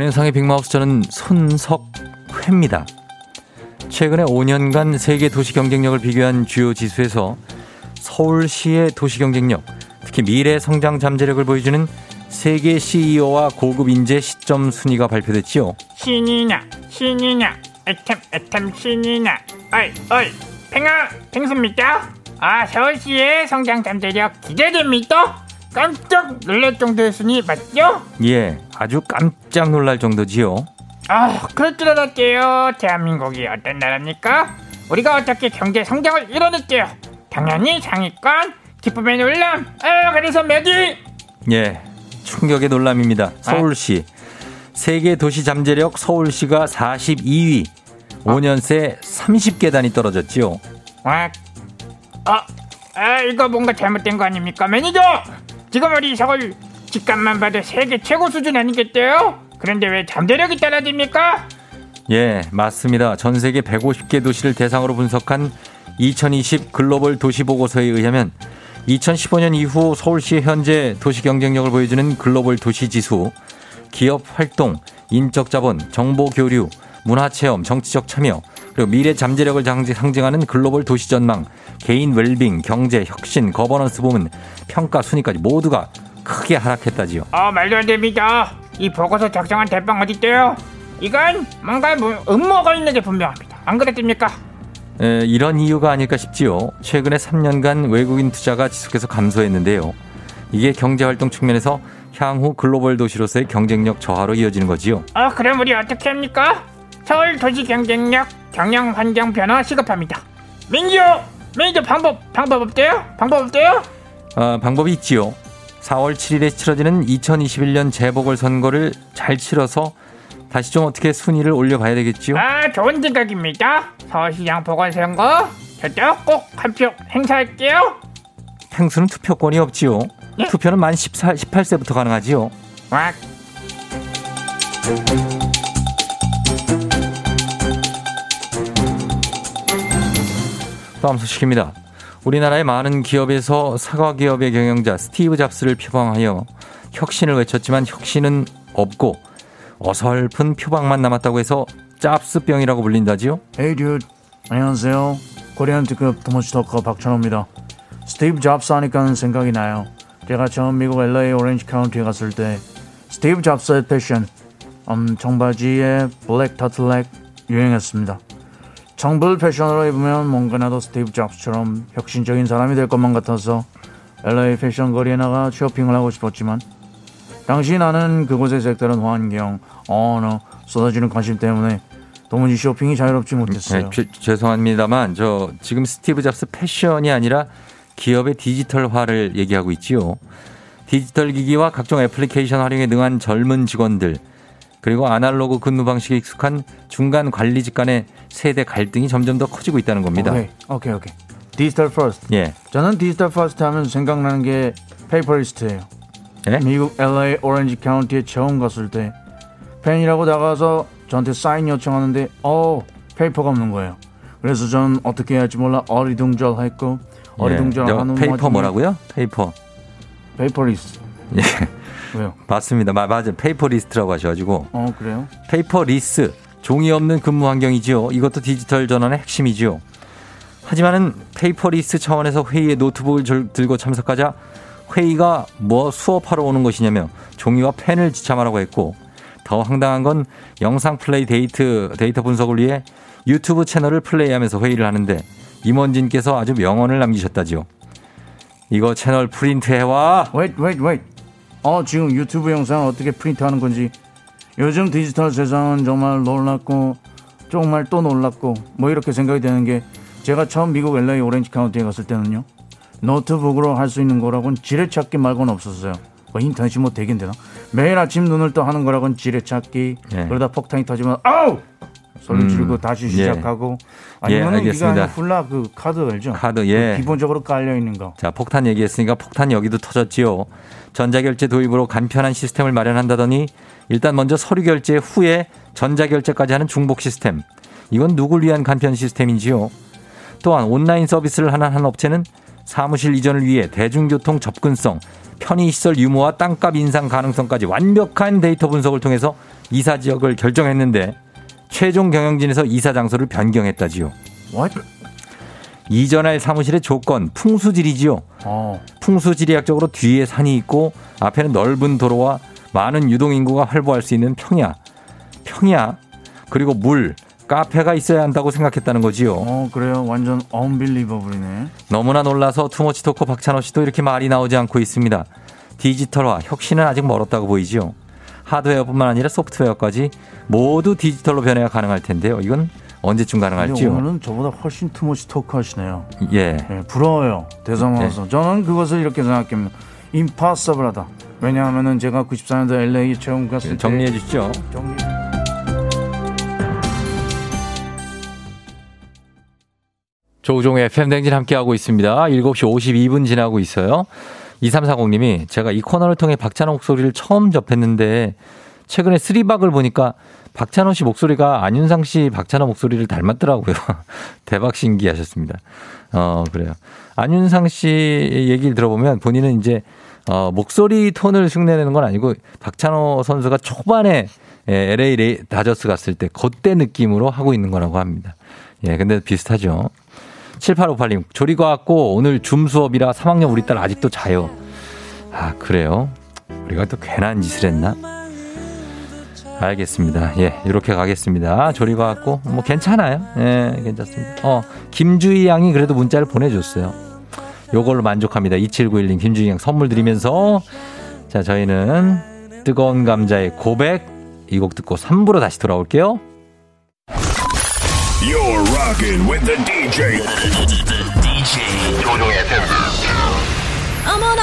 안현상의 빅마우스 저는 손석회입니다. 최근에 5년간 세계 도시 경쟁력을 비교한 주요 지수에서 서울시의 도시 경쟁력, 특히 미래 성장 잠재력을 보여주는 세계 CEO와 고급 인재 시점 순위가 발표됐지요. 신이냐 신이냐 애템 애템 신이냐 어이 어이 팽아 팽수입니까? 아 서울시의 성장 잠재력 기대됩니다 깜짝 놀랄 순위 맞죠? 예, 아주 깜짝 놀랄 정도지요. 아 그럴 줄 알았대요 대한민국이 어떤 나라입니까? 우리가 어떻게 경제 성장을 이뤄냈대요 당연히 상위권 기쁨의 놀람 아 그래서 몇위 예, 충격의 놀람입니다. 서울시. 세계 도시 잠재력 서울시가 42위. 5년 새 30계단이 떨어졌지요. 와, 아, 아, 이거 뭔가 잘못된 거 아닙니까, 매니저? 지금 우리 서울 집값만 봐도 세계 최고 수준 아니겠대요? 그런데 왜 잠재력이 떨어집니까? 예, 맞습니다. 전 세계 150개 도시를 대상으로 분석한 2020 글로벌 도시 보고서에 의하면 2015년 이후 서울시의 현재 도시 경쟁력을 보여주는 글로벌 도시 지수, 기업 활동, 인적 자본, 정보 교류, 문화 체험, 정치적 참여, 그리고 미래 잠재력을 상징하는 글로벌 도시 전망, 개인 웰빙, 경제, 혁신, 거버넌스 부문, 평가 순위까지 모두가 크게 하락했다지요. 아, 말도 안 됩니다. 이 보고서 작성한 대빵 어딨대요? 이건 뭔가 뭐 음모가 있는 게 분명합니다. 안 그랬습니까? 에, 이런 이유가 아닐까 싶지요. 최근에 3년간 외국인 투자가 지속해서 감소했는데요. 이게 경제활동 측면에서 향후 글로벌 도시로서의 경쟁력 저하로 이어지는 거지요. 아, 그럼 우리 어떻게 합니까? 서울 도시 경쟁력 경영 환경 변화 시급합니다. 민주, 민주 방법 방법 없대요? 방법 없대요? 아, 방법이 있지요. 4월 7일에 치러지는 2021년 재보궐 선거를 잘 치러서 다시 좀 어떻게 순위를 올려봐야 되겠지요. 아, 좋은 생각입니다. 서울시장 보궐선거 저도 꼭 한 표 행사할게요. 펭수는 투표권이 없지요. 예? 투표는 만 14, 18세부터 가능하지요. 와, 다음 소식입니다. 우리나라의 많은 기업에서 사과 기업의 경영자 스티브 잡스를 표방하여 혁신을 외쳤지만 혁신은 없고 어설픈 표방만 남았다고 해서 짭스병이라고 불린다지요. Hey dude, 안녕하세요. 코리안 특급 too much talker 박찬호입니다. 스티브 잡스 하니까 생각이 나요. 제가 처음 미국 LA 오렌지 카운티에 갔을 때 스티브 잡스의 패션 음, 청바지에 블랙 터틀넥 유행했습니다. 청블 패션으로 입으면 뭔가 나도 스티브 잡스처럼 혁신적인 사람이 될 것만 같아서 LA 패션 거리에 나가 쇼핑을 하고 싶었지만 당시 나는 그곳의 색다른 환경, 언어, 쏟아지는 관심 때문에 도무지 쇼핑이 자유롭지 못했어요. 네, 죄- 죄송합니다만 저 지금 스티브 잡스 패션이 아니라 기업의 디지털화를 얘기하고 있지요. 디지털 기기와 각종 애플리케이션 활용에 능한 젊은 직원들 그리고 아날로그 근무 방식에 익숙한 중간 관리직 간의 세대 갈등이 점점 더 커지고 있다는 겁니다. 오케이, 오케이, 오케이. digital first. 예. 저는 digital first 하면 생각나는 게 paperless예요. 예? 미국 LA 오렌지 카운티에 처음 갔을 때 팬이라고 나가서 저한테 사인 요청하는데 어 paper가 없는 거예요. 그래서 저는 어떻게 해야 할지 몰라 어리둥절했고 어리둥절하는 예. 페이퍼 뭐라고요? 페이퍼. 페이퍼리스트. 예. 왜요? 맞습니다. 마- 맞아요. paperless라고 하셔가지고 어 그래요? paperless 종이 없는 근무 환경이지요. 이것도 디지털 전환의 핵심이지요. 하지만은 paperless 차원에서 회의에 노트북을 절- 들고 참석하자 회의가 뭐 수업하러 오는 것이냐며 종이와 펜을 지참하라고 했고 더 황당한 건 영상 플레이 데이트 데이터 분석을 위해 유튜브 채널을 플레이하면서 회의를 하는데 임원진께서 아주 명언을 남기셨다지요. 이거 채널 프린트 해와. wait, wait, wait. 어, 지금 유튜브 영상 어떻게 프린트하는 건지. 요즘 디지털 세상은 정말 놀랍고 정말 또 놀랍고 뭐 이렇게 생각이 되는 게 제가 처음 미국 LA 오렌지 카운티에 갔을 때는요. 노트북으로 할 수 있는 거라고는 지뢰찾기 말고는 없었어요. 뭐 인터넷이 뭐 되긴 되나? 매일 아침 눈을 떠 하는 거라고는 지뢰찾기. 예. 그러다 폭탄이 터지면 아우 소리 음, 지르고 다시 예. 시작하고 예, 아니면 은 이거 알겠습니다. 아니면 훌라 그 카드 알죠? 카드, 예. 그 기본적으로 깔려 있는 거. 자, 폭탄 얘기했으니까 폭탄 여기도 터졌지요. 전자결제 도입으로 간편한 시스템을 마련한다더니 일단 먼저 서류 결제 후에 전자결제까지 하는 중복 시스템. 이건 누굴 위한 간편 시스템인지요. 또한 온라인 서비스를 하는 한 업체는 사무실 이전을 위해 대중교통 접근성, 편의시설 유무와 땅값 인상 가능성까지 완벽한 데이터 분석을 통해서 이사 지역을 결정했는데 최종 경영진에서 이사 장소를 변경했다지요. What? 이전할 사무실의 조건, 풍수질이지요. 어. 풍수지리학적으로 뒤에 산이 있고 앞에는 넓은 도로와 많은 유동 인구가 활보할 수 있는 평야. 평야. 그리고 물, 카페가 있어야 한다고 생각했다는 거지요. 어 그래요 완전 unbelievable이네 너무나 놀라서 too much talker 박찬호 씨도 이렇게 말이 나오지 않고 있습니다. 디지털화, 혁신은 아직 멀었다고 보이지요. 하드웨어뿐만 아니라 소프트웨어까지 모두 디지털로 변해야 가능할 텐데요. 이건 언제쯤 가능할지요? 오늘은 저보다 훨씬 too much talk 하시네요 예. 예, 부러워요 대성어서 저는 그것을 이렇게 생각합니다 임파서블하다 왜냐하면은 제가 94년도 LA 처음 갔을 때 정리해 주시죠. 정리 조우종의 FM댕진 함께하고 있습니다. 7시 52분 지나고 있어요. 2340님이 제가 이 코너를 통해 박찬호 목소리를 처음 접했는데 최근에 쓰리박을 보니까 박찬호 씨 목소리가 안윤상 씨 박찬호 목소리를 닮았더라고요. 대박 신기하셨습니다. 어, 그래요. 안윤상 씨 얘기를 들어보면 본인은 이제 어, 목소리 톤을 흉내내는 건 아니고 박찬호 선수가 초반에 예, LA 레이, 다저스 갔을 때 그때 느낌으로 하고 있는 거라고 합니다. 예, 근데 비슷하죠. 7858님, 조리과 왔고 오늘 줌 수업이라 3학년 우리 딸 아직도 자요. 아, 그래요? 우리가 또 괜한 짓을 했나? 알겠습니다. 예, 이렇게 가겠습니다. 조리과 왔고, 뭐 괜찮아요. 예, 괜찮습니다. 어, 김주희 양이 그래도 문자를 보내줬어요. 요걸로 만족합니다. 2791님, 김주희 양 선물 드리면서, 자, 저희는 뜨거운 감자의 고백, 이 곡 듣고 3부로 다시 돌아올게요. You're rocking with the DJ. DJ 조종의. 어머나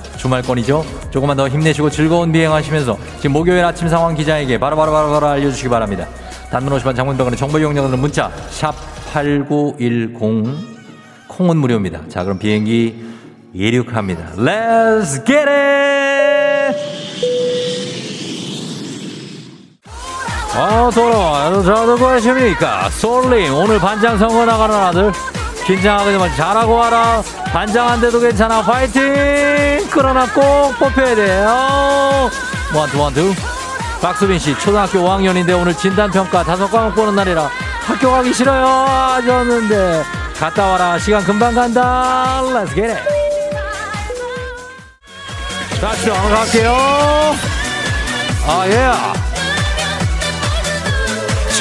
주말권이죠. 조금만 더 힘내시고 즐거운 비행하시면서 지금 목요일 아침 상황 기장에게 바로 바로 바로 바로 알려주시기 바랍니다. 단문 50원 장문병원의 정보 이용료는 문자 샵 8910 콩은 무료입니다. 자 그럼 비행기 이륙합니다. Let's get it! 어서 자 누구 하십니까? 솔님 오늘 반장 선거 나가는 아들 긴장하지 말고 잘하고 와라. 반장 안 돼도 괜찮아. 파이팅! 그러나 꼭 뽑혀야 돼요. 원투 원투. 박수빈 씨, 초등학교 5학년인데 오늘 진단평가 다섯 과목 보는 날이라 학교 가기 싫어요. 하셨는데. 갔다 와라. 시간 금방 간다. Let's get it. 다시 넘어갈게요. 아, 예.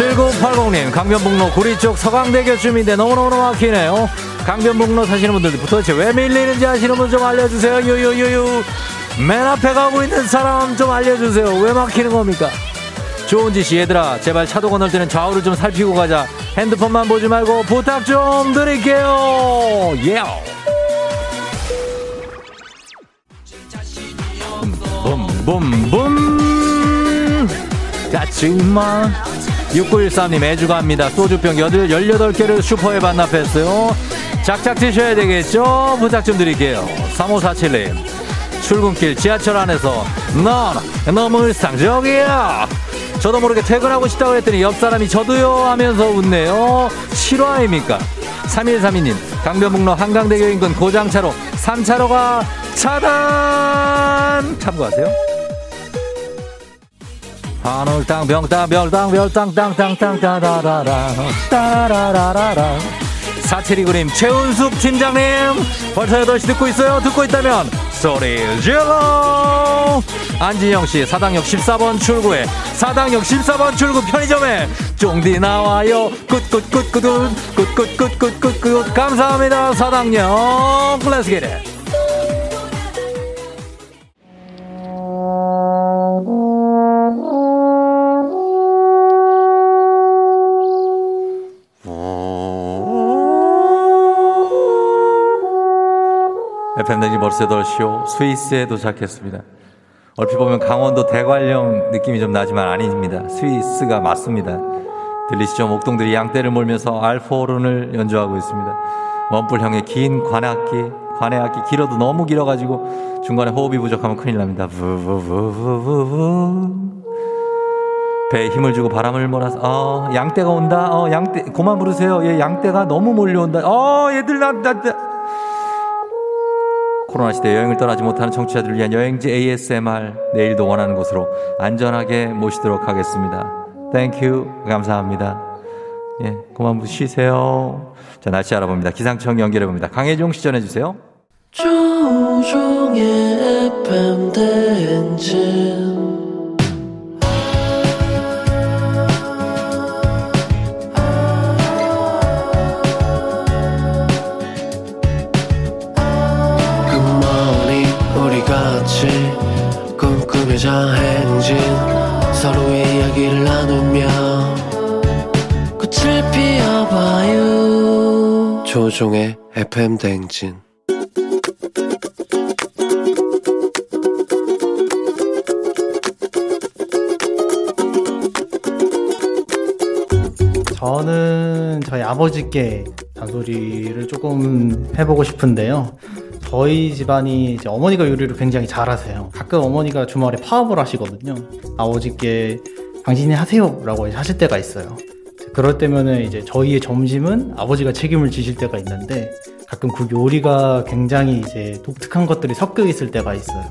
7980님, 강변북로 구리 쪽 서강대교쯤인데 너무너무 막히네요. 강변북로 사시는 분들 도대체 왜 밀리는지 아시는 분 좀 알려주세요. 유유유유. 맨 앞에 가고 있는 사람 좀 알려주세요. 왜 막히는 겁니까? 조은지 씨, 얘들아, 제발 차도 건널 때는 좌우를 좀 살피고 가자. 핸드폰만 보지 말고 부탁 좀 드릴게요. 예. 붐붐붐 까치마 6913님 애주가합니다. 소주병 18개를 슈퍼에 반납했어요. 작작 드셔야 되겠죠? 부탁 좀 드릴게요. 3547님 출근길 지하철 안에서 넌 너무 일상적이야. 저도 모르게 퇴근하고 싶다고 했더니 옆 사람이 저도요 하면서 웃네요. 실화입니까? 3132님 강변북로 한강대교 인근 고장차로 3차로가 차단! 참고하세요 하늘 땅 병땅 별땅 별땅 땅땅땅 따라라라 따라라라라 사체리그림 최은숙 팀장님. 벌써 8시 듣고 있어요. 듣고 있다면 소리 질러. 안진영씨 사당역 14번 출구에 사당역 14번 출구 편의점에 쫑디 나와요. 굿굿굿굿굿 굿굿굿굿굿굿 감사합니다. 사당역. let's get it FM댕지 8시오 스위스에 도착했습니다. 얼핏 보면 강원도 대관령 느낌이 좀 나지만 아닙니다. 스위스가 맞습니다. 들리시죠? 목동들이 양떼를 몰면서 알포론을 연주하고 있습니다. 원뿔형의 긴 관악기, 관해악기 길어도 너무 길어가지고 중간에 호흡이 부족하면 큰일 납니다. 부부부부부부 배에 힘을 주고 바람을 몰아서 어 양떼가 온다. 어 양떼 그만 부르세요. 얘 양떼가 너무 몰려온다. 어 얘들 나, 나, 나. 코로나 시대 여행을 떠나지 못하는 청취자들을 위한 여행지 ASMR 내일도 원하는 곳으로 안전하게 모시도록 하겠습니다. thank you 감사합니다. 예, 그만 쉬세요. 자 날씨 알아봅니다. 기상청 연결해 봅니다. 강혜종 씨 전해 주세요. 조종의 FM 대행진 꿈꾸며자 행진 서로의 이야기를 나누며 꽃을 피워봐요 조종의 FM 대행진 저는 저희 아버지께 잔소리를 조금 해보고 싶은데요. 저희 집안이 이제 어머니가 요리를 굉장히 잘하세요. 가끔 어머니가 주말에 파업을 하시거든요. 아버지께 당신이 하세요라고 하실 때가 있어요. 그럴 때면은 이제 저희의 점심은 아버지가 책임을 지실 때가 있는데 가끔 그 요리가 굉장히 이제 독특한 것들이 섞여 있을 때가 있어요.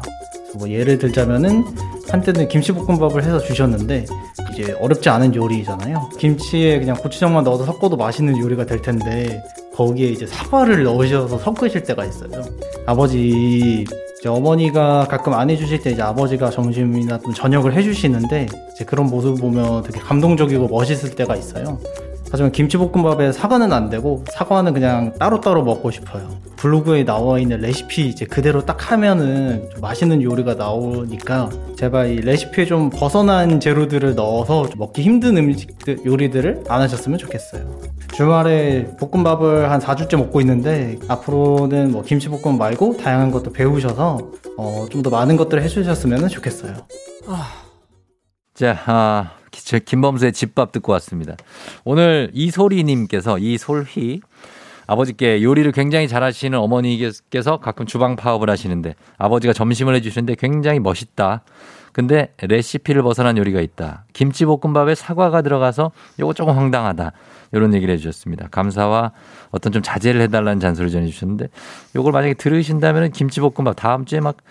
뭐 예를 들자면은 한때는 김치볶음밥을 해서 주셨는데 이제 어렵지 않은 요리잖아요. 김치에 그냥 고추장만 넣어서 섞어도 맛있는 요리가 될 텐데 거기에 이제 사과를 넣으셔서 섞으실 때가 있어요. 아버지 이제 어머니가 가끔 안 해주실 때 이제 아버지가 점심이나 좀 저녁을 해주시는데 이제 그런 모습 보면 되게 감동적이고 멋있을 때가 있어요. 하지만 김치볶음밥에 사과는 안 되고 사과는 그냥 따로따로 먹고 싶어요. 블로그에 나와 있는 레시피 이제 그대로 딱 하면은 좀 맛있는 요리가 나오니까 제발 이 레시피에 좀 벗어난 재료들을 넣어서 좀 먹기 힘든 음식들 요리들을 안 하셨으면 좋겠어요. 주말에 볶음밥을 한 4주째 먹고 있는데 앞으로는 뭐 김치볶음 말고 다양한 것도 배우셔서 어, 좀 더 많은 것들을 해주셨으면 좋겠어요. 자, 아, 제 김범수의 집밥 듣고 왔습니다. 오늘 이소리님께서 이솔희 아버지께 요리를 굉장히 잘하시는 어머니께서 가끔 주방 파업을 하시는데 아버지가 점심을 해주시는데 굉장히 멋있다. 근데 레시피를 벗어난 요리가 있다. 김치볶음밥에 사과가 들어가서 요거 조금 황당하다. 이런 얘기를 해주셨습니다. 감사와 어떤 좀 자제를 해달라는 잔소리를 전해주셨는데 요걸 만약에 들으신다면 김치볶음밥 다음 주에 막 어,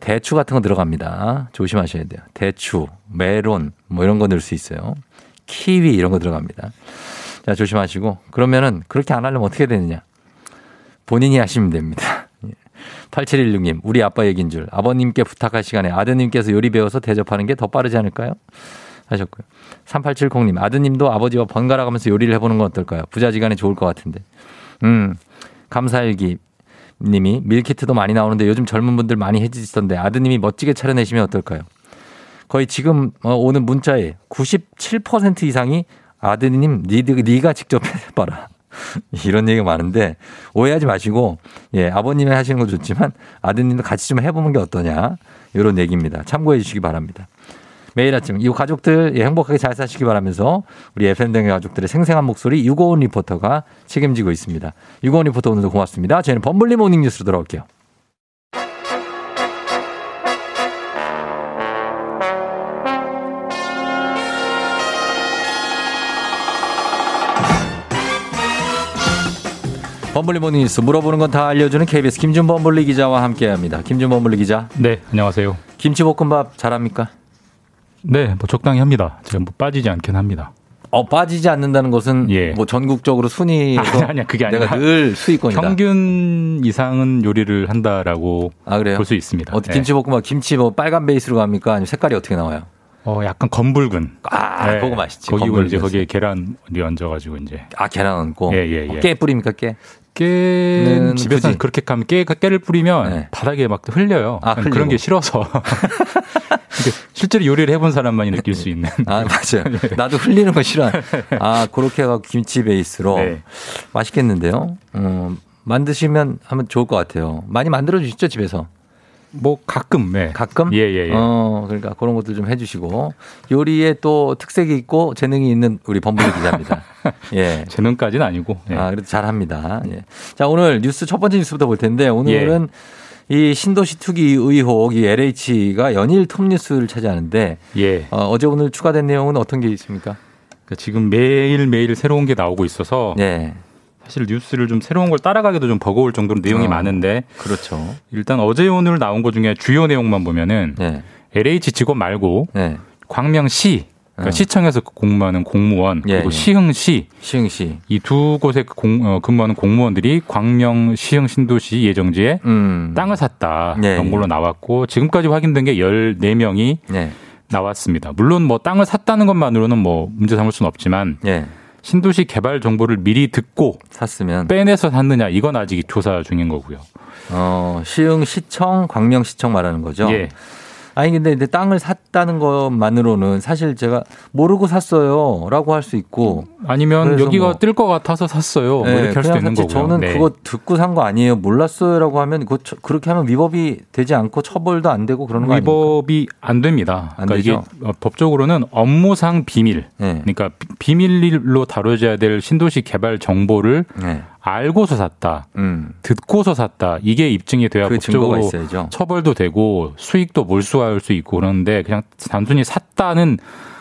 대추 같은 거 들어갑니다. 조심하셔야 돼요. 대추, 메론 뭐 이런 거 넣을 수 있어요. 키위 이런 거 들어갑니다. 자, 조심하시고 그러면은 그렇게 안 하려면 어떻게 되느냐? 본인이 하시면 됩니다. 8716님, 우리 아빠 얘기인 줄. 아버님께 부탁할 시간에 아드님께서 요리 배워서 대접하는 게 더 빠르지 않을까요? 하셨고요. 3870님, 아드님도 아버지와 번갈아 가면서 요리를 해보는 건 어떨까요? 부자지간에 좋을 것 같은데. 음, 감사일기 님이 밀키트도 많이 나오는데 요즘 젊은 분들 많이 해주시던데 아드님이 멋지게 차려내시면 어떨까요? 거의 지금 어, 오는 문자에 97% 이상이 아드님 니, 네가 직접 해봐라. 이런 얘기가 많은데 오해하지 마시고 예 아버님이 하시는 건 좋지만 아드님도 같이 좀 해보는 게 어떠냐 이런 얘기입니다. 참고해 주시기 바랍니다. 매일 아침 이 가족들 예, 행복하게 잘 사시기 바라면서 우리 FM댕의 가족들의 생생한 목소리 유고원 리포터가 책임지고 있습니다. 유고원 리포터 오늘도 고맙습니다. 저희는 범블리 모닝 뉴스로 돌아올게요. 범블리 모닝 뉴스 물어보는 건 다 알려주는 KBS 김준 범블리 기자와 함께합니다. 김준 범블리 기자. 네, 안녕하세요. 김치볶음밥 잘합니까? 네, 뭐 적당히 합니다. 제가 뭐 빠지지 않긴 합니다. 어 빠지지 않는다는 것은 뭐 전국적으로 순위에서 예. 아니, 아니야 그게 아니라 내가 늘 수익권이다. 평균 이상은 요리를 한다라고 아? 볼 수 있습니다. 어떻게 네. 김치볶음밥 김치 뭐 빨간 베이스로 갑니까? 아니면 색깔이 어떻게 나와요? 어 약간 검붉은. 아, 그거 맛있지. 거기 검붉은 이제. 거기에 계란이 얹어가지고 이제. 아 계란 얹고. 예, 예, 예. 깨 뿌립니까 깨? 깨는 는 집에서 그렇게 하면 깨 깨를 뿌리면 바닥에 막 흘려요. 아, 그런. 게 싫어서. 실제로 요리를 해본 사람만이 느낄 수 있는. 아 맞아요. 나도 흘리는 거 싫어. 아 그렇게 해서 김치 베이스로 네. 맛있겠는데요. 음, 만드시면 하면 좋을 것 같아요. 많이 만들어 주시죠 집에서. 뭐 가끔, 네. 가끔? 예, 예, 예. 어, 그러니까 그런 것들 좀 해주시고 요리에 또 특색이 있고 재능이 있는 우리 범블리 기자입니다. 예. 재능까지는 아니고. 예. 아, 그래도 잘합니다. 예. 자, 오늘 뉴스 첫 번째 뉴스부터 볼 텐데 오늘은 이 신도시 투기 의혹 이 LH가 연일 톱뉴스를 차지하는데 예. 어, 제 오늘 추가된 내용은 어떤 게 있습니까? 그러니까 지금 매일 매일 새로운 게 나오고 있어서 네. 사실 뉴스를 좀 새로운 걸 따라가기도 좀 버거울 정도로 내용이 어, 많은데 그렇죠. 일단 어제 오늘 나온 것 중에 주요 내용만 보면은 네. LH 직원 말고 네. 광명시 그러니까 어. 시청에서 공무하는 공무원 예, 그리고 예. 시흥시 시흥시 이 두 곳에 공- 어, 근무하는 공무원들이 광명 시흥 신도시 예정지에 음. 땅을 샀다 예, 그런 예. 걸로 나왔고 지금까지 확인된 게 14명이 네. 나왔습니다. 물론 뭐 땅을 샀다는 것만으로는 뭐 문제 삼을 수는 없지만 예. 신도시 개발 정보를 미리 듣고 샀으면 빼내서 샀느냐 이건 아직 조사 중인 거고요. 어, 시흥 시청, 광명 시청 말하는 거죠. 예. 아니 근데 이제 땅을 샀다는 것만으로는 사실 제가 모르고 샀어요라고 할 수 있고 아니면 여기가 뭐- 뜰것 같아서 샀어요. 뭐 네, 이렇게 할 수도 있는 거고요. 저는 네. 그거 듣고 산 거 아니에요. 몰랐어요라고 하면 처- 그렇게 하면 위법이 되지 않고 처벌도 안 되고 그러는 거 아닙니까? 위법이 안 됩니다. 안 그러니까 되죠? 이게 어, 법적으로는 업무상 비밀. 네. 그러니까 비- 비밀로 다뤄져야 될 신도시 개발 정보를 네. 알고서 샀다. 음. 듣고서 샀다. 이게 입증이 돼야 그 법적으로. 처벌도 되고 수익도 몰수할 수 있고 그러는데 그냥 단순히 샀다는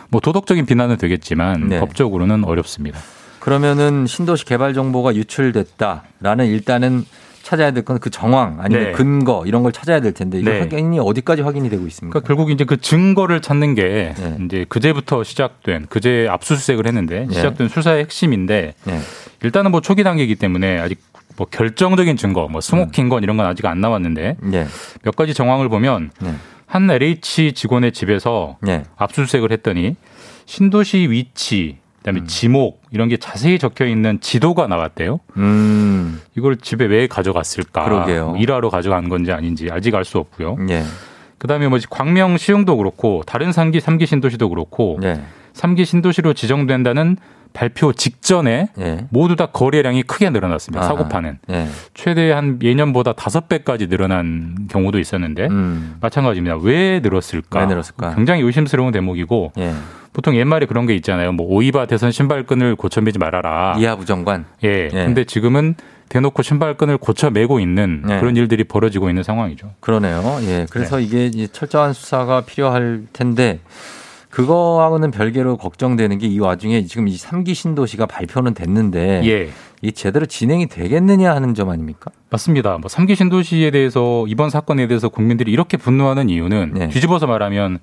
뭐 도덕적인 비난은 되겠지만 네. 법적으로는 어렵습니다. 그러면은 신도시 개발 정보가 유출됐다라는 일단은 찾아야 될 건 그 정황 아니면 네. 근거 이런 걸 찾아야 될 텐데 이게 네. 확인이 어디까지 확인이 되고 있습니까? 그러니까 결국 이제 그 증거를 찾는 게 네. 이제 그제부터 시작된 그제 압수수색을 했는데 네. 시작된 수사의 핵심인데 네. 일단은 뭐 초기 단계이기 때문에 아직 뭐 결정적인 증거, 뭐 smoking gun 이런 건 아직 안 나왔는데 네. 몇 가지 정황을 보면 네. 한 LH 직원의 집에서 네. 압수수색을 했더니 신도시 위치, 그다음에 음. 지목 이런 게 자세히 적혀 있는 지도가 나왔대요. 음. 이걸 집에 왜 가져갔을까? 그러게요. 뭐 일하러 가져간 건지 아닌지 아직 알 수 없고요. 네. 그다음에 뭐 광명 시흥도 그렇고 다른 삼기 삼기 신도시도 그렇고 네. 삼기 신도시로 지정된다는 발표 직전에 네. 모두 다 거래량이 크게 늘어났습니다. 사고파는 네. 최대 한 예년보다 다섯 배까지 늘어난 경우도 있었는데 음. 마찬가지입니다. 왜 늘었을까? 왜 늘었을까? 굉장히 의심스러운 대목이고 예. 보통 옛말에 그런 게 있잖아요. 뭐 오이밭에선 신발끈을 고쳐 매지 말아라. 이하 부 정관. 예. 근데 지금은 대놓고 신발끈을 고쳐 매고 있는 예. 그런 일들이 벌어지고 있는 상황이죠. 그러네요. 예. 그래서 이게 이제 철저한 수사가 필요할 텐데 그거하고는 별개로 걱정되는 게 이 와중에 지금 이 3기 신도시가 발표는 됐는데 예. 이게 제대로 진행이 되겠느냐 하는 점 아닙니까? 맞습니다. 뭐 3기 신도시에 대해서 이번 사건에 대해서 국민들이 이렇게 분노하는 이유는 네. 뒤집어서 말하면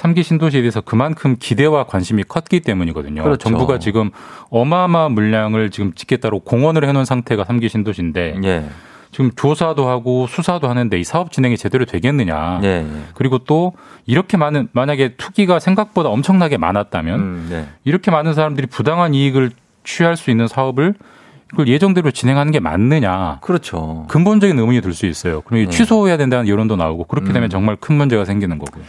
3기 신도시에 대해서 그만큼 기대와 관심이 컸기 때문이거든요. 그렇죠. 정부가 지금 어마어마한 물량을 지금 짓겠다고 공언을 해놓은 상태가 3기 신도시인데 예. 지금 조사도 하고 수사도 하는데 이 사업 진행이 제대로 되겠느냐. 예. 예. 그리고 또 이렇게 많은 만약에 투기가 생각보다 엄청나게 많았다면 음, 네. 이렇게 많은 사람들이 부당한 이익을 취할 수 있는 사업을 그걸 예정대로 진행하는 게 맞느냐. 그렇죠. 근본적인 의문이 들 수 있어요. 그럼 네. 취소해야 된다는 여론도 나오고 그렇게 되면 음. 정말 큰 문제가 생기는 거고요.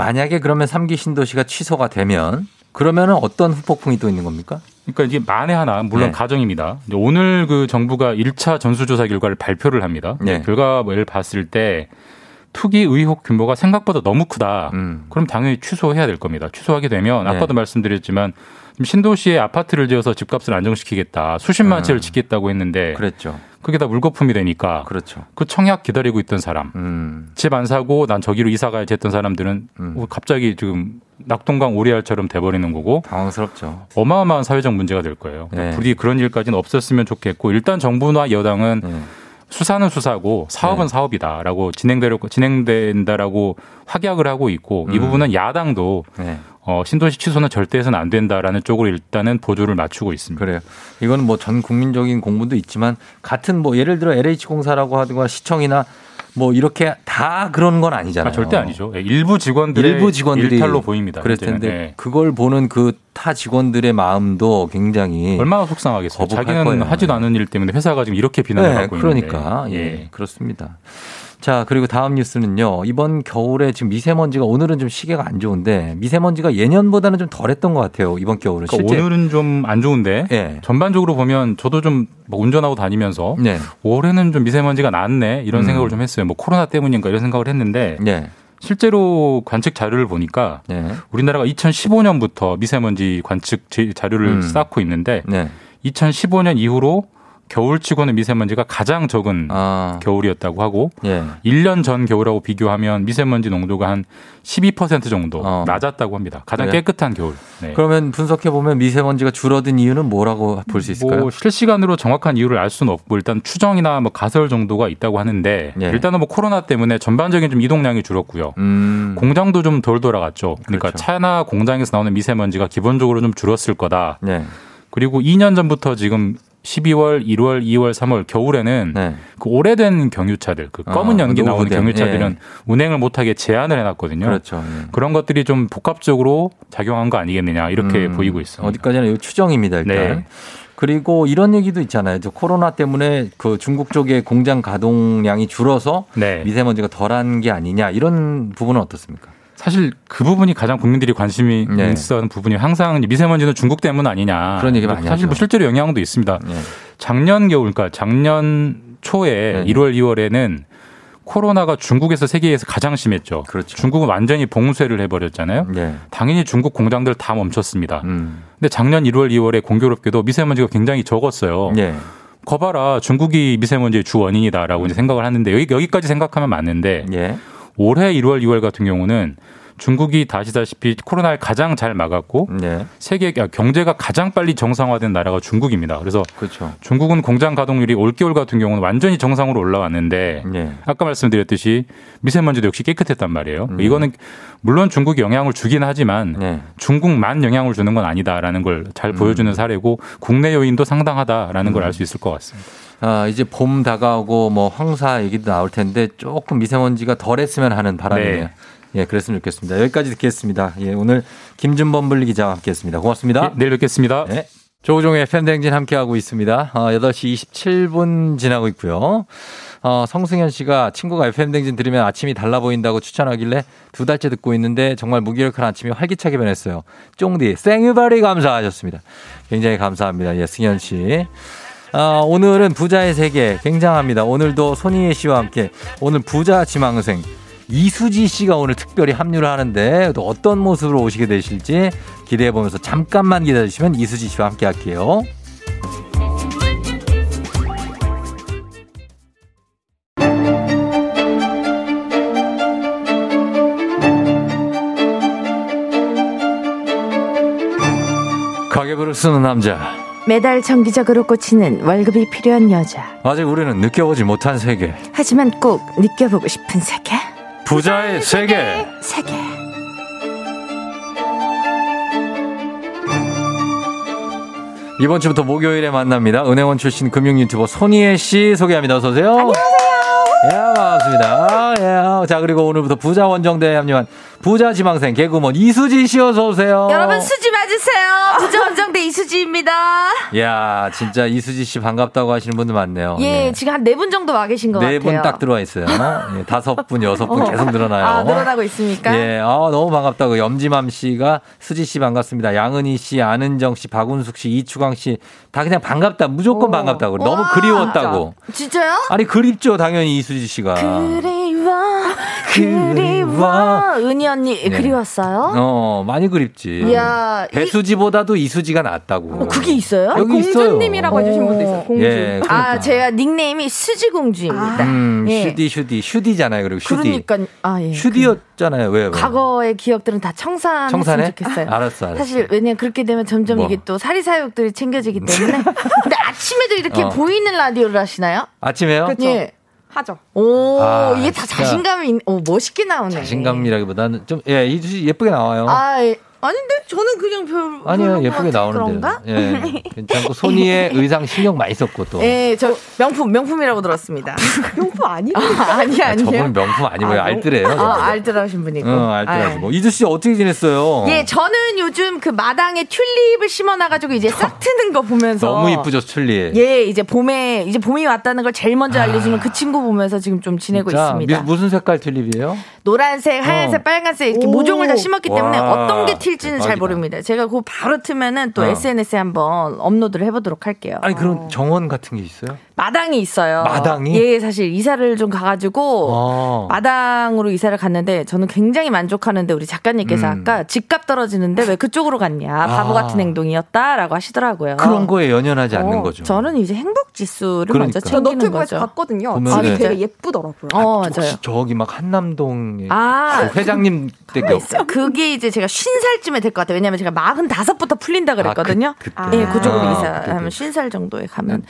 만약에 그러면 3기 신도시가 취소가 되면 그러면은 어떤 후폭풍이 또 있는 겁니까? 그러니까 이게 만에 하나 물론 네. 가정입니다. 오늘 그 정부가 1차 전수조사 결과를 발표를 합니다. 네. 결과를 봤을 때 투기 의혹 규모가 생각보다 너무 크다. 음. 그럼 당연히 취소해야 될 겁니다. 취소하게 되면 네. 아까도 말씀드렸지만 지금 신도시에 아파트를 지어서 집값을 안정시키겠다. 수십만 음. 채를 짓겠다고 했는데 그랬죠. 그게 다 물거품이 되니까 그렇죠. 그 청약 기다리고 있던 사람 음. 집안 사고 난 저기로 이사 가야지 했던 사람들은 어, 갑자기 지금 낙동강 오리알처럼 돼버리는 거고 당황스럽죠. 어마어마한 사회적 문제가 될 거예요. 네. 부디 그런 일까지는 없었으면 좋겠고 일단 정부나 여당은 수사는 수사고 사업은 네. 사업이다라고 진행되려 진행된다라고 확약을 하고 있고 이 음. 부분은 야당도 네. 어, 신도시 취소는 절대 해서는 안 된다라는 쪽으로 일단은 보조를 맞추고 있습니다. 그래요. 이거는 뭐 전 국민적인 공분도 있지만 같은 뭐 예를 들어 LH공사라고 하든가 시청이나 뭐 이렇게 다 그런 건 아니잖아요. 아, 절대 아니죠. 예, 일부 직원들의 일부 직원들이 일탈로 보입니다. 현재는. 텐데 예. 그걸 보는 그 타 직원들의 마음도 굉장히 얼마나 속상하겠어요. 자기는 거예요. 하지도 않은 일 때문에 회사가 지금 이렇게 비난을 네, 받고 그러니까 있는데. 예, 그렇습니다. 자 그리고 다음 뉴스는요. 이번 겨울에 지금 미세먼지가 오늘은 좀 시계가 안 좋은데 미세먼지가 예년보다는 좀 덜했던 것 같아요. 이번 겨울은 그러니까 실제 오늘은 좀 안 좋은데 예. 전반적으로 보면 저도 좀뭐 운전하고 다니면서 네. 올해는 좀 미세먼지가 낮네 이런 음. 생각을 좀 했어요. 뭐 코로나 때문인가 이런 생각을 했는데 네. 실제로 관측 자료를 보니까 네. 우리나라가 2015년부터 미세먼지 관측 제- 자료를 음. 쌓고 있는데 네. 2015년 이후로 겨울치고는 미세먼지가 가장 적은 겨울이었다고 하고 아. 예. 1년 전 겨울하고 비교하면 미세먼지 농도가 한 12% 정도 낮았다고 합니다. 가장 어. 그래요? 깨끗한 겨울. 네. 그러면 분석해 보면 미세먼지가 줄어든 이유는 뭐라고 볼 수 있을까요? 뭐 실시간으로 정확한 이유를 알 수는 없고 일단 추정이나 뭐 가설 정도가 있다고 하는데 예. 일단은 뭐 코로나 때문에 전반적인 좀 이동량이 줄었고요. 음. 공장도 좀 덜 돌아갔죠. 그러니까 그렇죠. 차나 공장에서 나오는 미세먼지가 기본적으로 좀 줄었을 거다. 네. 그리고 2년 전부터 지금 12월, 1월, 2월, 3월 겨울에는 그 오래된 경유차들, 그 검은 네. 아, 연기 나오는 노후된, 경유차들은 예. 운행을 못하게 제한을 해놨거든요. 그렇죠. 예. 그런 것들이 좀 복합적으로 작용한 거 아니겠느냐 이렇게 음, 보이고 있습니다. 어디까지나 이 추정입니다, 일단. 네. 그리고 이런 얘기도 있잖아요. 저 코로나 때문에 그 중국 쪽의 공장 가동량이 줄어서 네. 미세먼지가 덜한 게 아니냐 이런 부분은 어떻습니까? 사실 그 부분이 가장 국민들이 관심이 네. 있어하는 부분이 항상 미세먼지는 중국 때문 아니냐. 그런 얘기 많이 사실. 뭐 실제로 영향도 있습니다. 네. 작년 겨울, 그러니까 작년 초에 1월, 2월에는 코로나가 중국에서 세계에서 가장 심했죠. 그렇죠. 중국은 완전히 봉쇄를 해버렸잖아요. 네. 당연히 중국 공장들 다 멈췄습니다. 음. 근데 작년 1월, 2월에 공교롭게도 미세먼지가 굉장히 적었어요. 네. 거봐라 중국이 미세먼지의 주 원인이다라고 이제 생각을 하는데 여기 여기까지 생각하면 맞는데 예. 올해 1월, 2월 같은 경우는 중국이 다시다시피 코로나를 가장 잘 막았고 네. 세계 아, 경제가 가장 빨리 정상화된 나라가 중국입니다. 그래서 그렇죠. 중국은 공장 가동률이 올겨울 같은 경우는 완전히 정상으로 올라왔는데 네. 아까 말씀드렸듯이 미세먼지도 역시 깨끗했단 말이에요. 음. 이거는 물론 중국이 영향을 주긴 하지만 네. 중국만 영향을 주는 건 아니다라는 걸잘 음. 보여주는 사례고 국내 요인도 상당하다라는 걸 알 수 있을 것 같습니다. 아, 이제 봄 다가오고 뭐 황사 얘기도 나올 텐데 조금 미세먼지가 덜했으면 하는 바람이네요. 네. 예, 그랬으면 좋겠습니다. 여기까지 듣겠습니다. 예, 오늘 김준범 분리 기자와 함께 했습니다. 고맙습니다. 예, 내일 뵙겠습니다. 네. 조우종의 팬댕진 함께하고 있습니다. 어, 8시 27분 지나고 있고요. 어, 성승현 씨가 친구가 FM댕진 들으면 아침이 달라 보인다고 추천하길래 두 달째 듣고 있는데 정말 무기력한 아침이 활기차게 변했어요. 쫑디, 생유바리 감사하셨습니다. 굉장히 감사합니다. 예, 승현 씨. 아, 오늘은 부자의 세계 굉장합니다. 오늘도 손희애 씨와 함께 오늘 부자 지망생 이수지 씨가 오늘 특별히 합류를 하는데 또 어떤 모습으로 오시게 되실지 기대해 보면서 잠깐만 기다려 주시면 이수지 씨와 함께 할게요. 가계부를 쓰는 남자. 매달 정기적으로 꽂히는 월급이 필요한 여자. 아직 우리는 느껴보지 못한 세계. 하지만 꼭 느껴보고 싶은 세계. 부자의 세계. 세계. 이번 주부터 목요일에 만납니다. 은행원 출신 금융 유튜버 손희애 씨 소개합니다. 어서 오세요. 안녕하세요. 예, 반갑습니다. 예. 자, 그리고 오늘부터 부자 원정대에 합류한 부자 지망생 개그우먼 이수지 씨 어서 오세요. 여러분 수지 맞으세요. 부자 원정대 이수지입니다. 야, 진짜 이수지 씨 반갑다고 하시는 분들 많네요. 예, 지금 한 네 분 정도 와 계신 것네 같아요. 분딱 들어와 있어요. 예, 다섯 분, 여섯 분 어. 계속 늘어나요. 아, 늘어나고 있습니까? 예, 아, 너무 반갑다고. 염지맘 씨가 수지 씨 반갑습니다. 양은희 씨, 안은정 씨, 박운숙 씨, 이추광 씨. 다 그냥 반갑다. 무조건 반갑다고. 너무 와, 그리웠다고. 진짜 요? 아니, 그립죠. 당연히 이수지 씨가. 그리워, 그리워. 은희 언니 네. 그리웠어요? 어, 많이 그립지. 이야, 이- 배수지보다도 이 수지가 낫다고. 그게 있어요? 여기 있어요. 해주신 분도 있어요. 공주. 예, 그러니까. 아, 제가 닉네임이 수지 공주입니다. 음, 예. 슈디, 슈디. 슈디잖아요. 그리고 슈디. 그러니까 아 예. 슈디였잖아요. 왜, 왜? 과거의 기억들은 다 청산했으면 청산해? 좋겠어요. 알았어, 알았어. 사실 왜냐면 그렇게 되면 점점 뭐. 이게 또 사리사욕들이 챙겨지기 때문에. 근데 아침에도 이렇게 어. 보이는 라디오를 하시나요? 아침에요? 예. 하죠. 오, 아, 이게 다 진짜. 자신감이, 있- 오, 멋있게 나오네. 자신감이라기보다는 좀, 예, 이수지 예쁘게 나와요. 아, 예. 아닌데? 저는 그냥 별. 아니요, 예쁘게 것 같- 나오는데. 그런가? 예. 괜찮고, 소니의 의상 신경 많이 썼고 또. 예, 저 명품, 명품이라고 들었습니다. 명품 아니? 아, 아니, 아니요. 저분 명품 아니고요. 아, 알뜰해요. 아, 알뜰하신 분이고. 응, 알뜰하시고. 이수 씨 어떻게 지냈어요? 예, 저는 요즘 그 마당에 튤립을 심어놔가지고 이제 싹 트는 거 보면서. 너무 이쁘죠, 튤리. 예, 이제 봄에, 이제 봄이 왔다는 걸 제일 먼저 알려주는 그 친구 보면서 지금 좀 지내고 자, 있습니다. 미- 무슨 색깔 튤립이에요? 노란색, 하얀색, 어. 빨간색 이렇게 오. 모종을 다 심었기 때문에 와, 어떤 게 튈지는 잘 대박이다. 모릅니다. 제가 그거 바로 트면은 또 어. SNS에 한번 업로드를 해보도록 할게요. 아니, 그럼 정원 같은 게 있어요? 마당이 있어요. 마당이? 예, 사실 이사를 좀 가가지고 어. 마당으로 이사를 갔는데 저는 굉장히 만족하는데 우리 작가님께서 음. 아까 집값 떨어지는데 왜 그쪽으로 갔냐 바보 아. 같은 행동이었다라고 하시더라고요. 그런 거에 연연하지 않는 어, 거죠. 저는 이제 행복 지수를 그러니까. 먼저 저 챙기는 너튜브에서 거죠. 봤거든요. 보면 집이 네. 되게 예쁘더라고요. 어, 맞아요. 혹시 저기 막 한남동에 아. 그 회장님 댁에. 그게 이제 제가 쉰살 쯤에 될 것 같아요. 왜냐면 제가 마흔 다섯부터 풀린다 그랬거든요. 그- 아, 예, 그쪽으로 아, 이사하면 쉰살 정도에 가면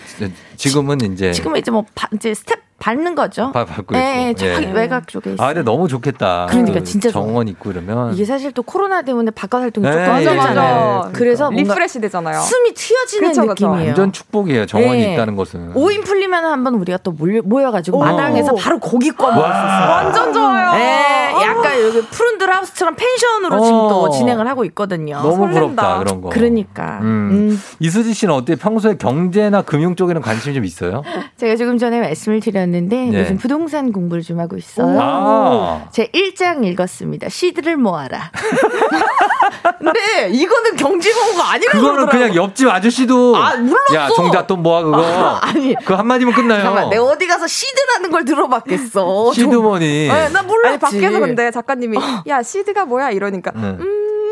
지금은 이제 지금은 이제 뭐 바- 이제 스텝 밟는 거죠. 바- 밟고 예, 있고. 예, 예. 외곽 쪽에 있어요. 아, 근데 너무 좋겠다. 그러니까 그 진짜. 정원 있고 이러면 이게 사실 또 코로나 때문에 바깥 활동이 네, 조금 힘들잖아요. 맞아. 그래서 refresh 되잖아요. 숨이 트여지는 그쵸, 그쵸. 느낌이에요. 완전 축복이에요. 정원이 예. 있다는 것은. 5인 풀리면 한번 우리가 또 몰려, 모여 가지고 오. 마당에서 바로 고기 구워 있어요. 완전 좋아요. 예, 약간 여기 푸른들 하우스처럼 펜션으로 지금 또 어. 진행을 하고 있거든요. 너무 설렌다. 부럽다 그런 거. 그러니까. 음. 이수지 씨는 어때? 평소에 경제나 금융 쪽에는 관심이 좀 있어요? 제가 조금 전에 말씀을 드렸는데 네. 요즘 부동산 공부를 좀 하고 있어요. 아. 제 1장 읽었습니다. 시드를 모아라. 근데 이거는 경제 공부 아니라고 그거는 그러더라고요. 그냥 옆집 아저씨도 아, 몰랐어. 야 종잣돈 모아 그거. 아니. 그 한마디면 끝나요. 잠깐만, 내가 어디 가서 seed라는 걸 들어봤겠어. seed money. 네, 나 몰랐지. 아니 밖에서 근데 작가님이 야 seed가 뭐야 이러니까 네.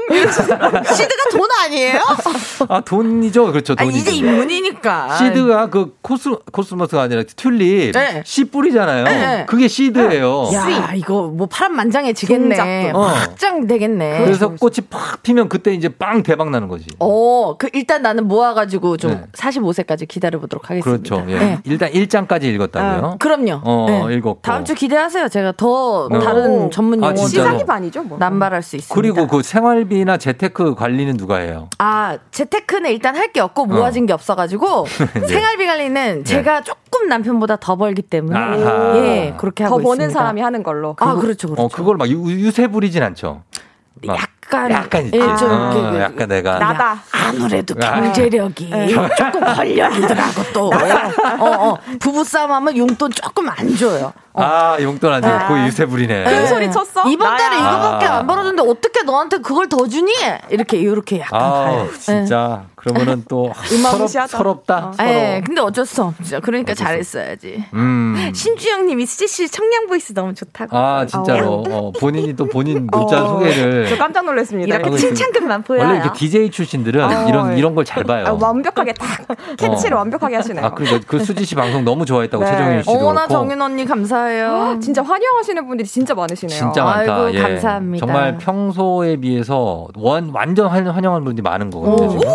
seed가 돈 아니에요? 아 돈이죠, 그렇죠. 아, 돈이죠. 이제 입문이니까. seed가 그 코스 코스모스가 아니라 튤립 네. 씨 뿌리잖아요. 네. 그게 seed예요. 야, 이거 뭐 파란만장해지겠네. 어. 확장 되겠네. 그래서 꽃이 팍 피면 그때 이제 빵 대박 나는 거지. 어, 그 일단 나는 모아가지고 좀 네. 45세까지 기다려 보도록 하겠습니다. 그렇죠. 예. 네. 일단 1장까지 읽었다고요. 아, 그럼요. 어, 네. 읽었고. 다음 주 기대하세요. 제가 더 어. 다른 전문 아, 용어 진짜로? 시작이 반이죠 뭐. 남발할 수 있습니다. 그리고 그 생활비 나 재테크 관리는 누가 해요? 아, 재테크는 일단 할 게 없고 모아진 게 없어가지고 네. 생활비 관리는 제가 조금 남편보다 더 벌기 때문에 아하. 예 그렇게 더 하고 버는 있습니다. 사람이 하는 걸로. 아 그렇죠 그렇죠. 어, 그걸 막 유, 유세 부리진 않죠. 막. 약간 약간 있지. 예, 좀 어, 이렇게 약간 내가 나다. 아무래도 아. 경제력이 조금 걸려있더라고 또. 어, 어. 부부싸움 하면 용돈 조금 안 줘요. 아 용돈 안 주고 아. 거의 유세 부리네. 네. 이번 달에. 이거밖에 아. 안 벌었는데 어떻게 너한테 그걸 더 주니? 이렇게 이렇게 약간 아 가요. 진짜 그러면은 또 서럽. 서럽다. 서러워. 예, 근데 어쩔 수 없죠. 그러니까 잘했어야지. 음. 신주영님이 수지 씨 청량 voice 너무 좋다고. 아 진짜로 어, 본인이 또 본인 문자 어, 소개를 저 깜짝 놀랐습니다. 이렇게. 칭찬글만 보여요. 원래 이렇게 DJ 출신들은 어, 이런 예. 이런 걸 잘 봐요. 아, 완벽하게 딱 캐치를 어. 완벽하게 하시네요. 아 그리고 그 수지 씨 방송 너무 좋아했다고 네. 최정윤 씨도 어머나 그렇고 정윤 언니 감사해요. 진짜 환영하시는 분들이 진짜 많으시네요. 진짜 많다. 아이고, 예. 감사합니다. 정말 평소에 비해서 원 완전 환- 환영하는 분들이 많은 거거든요. 지금.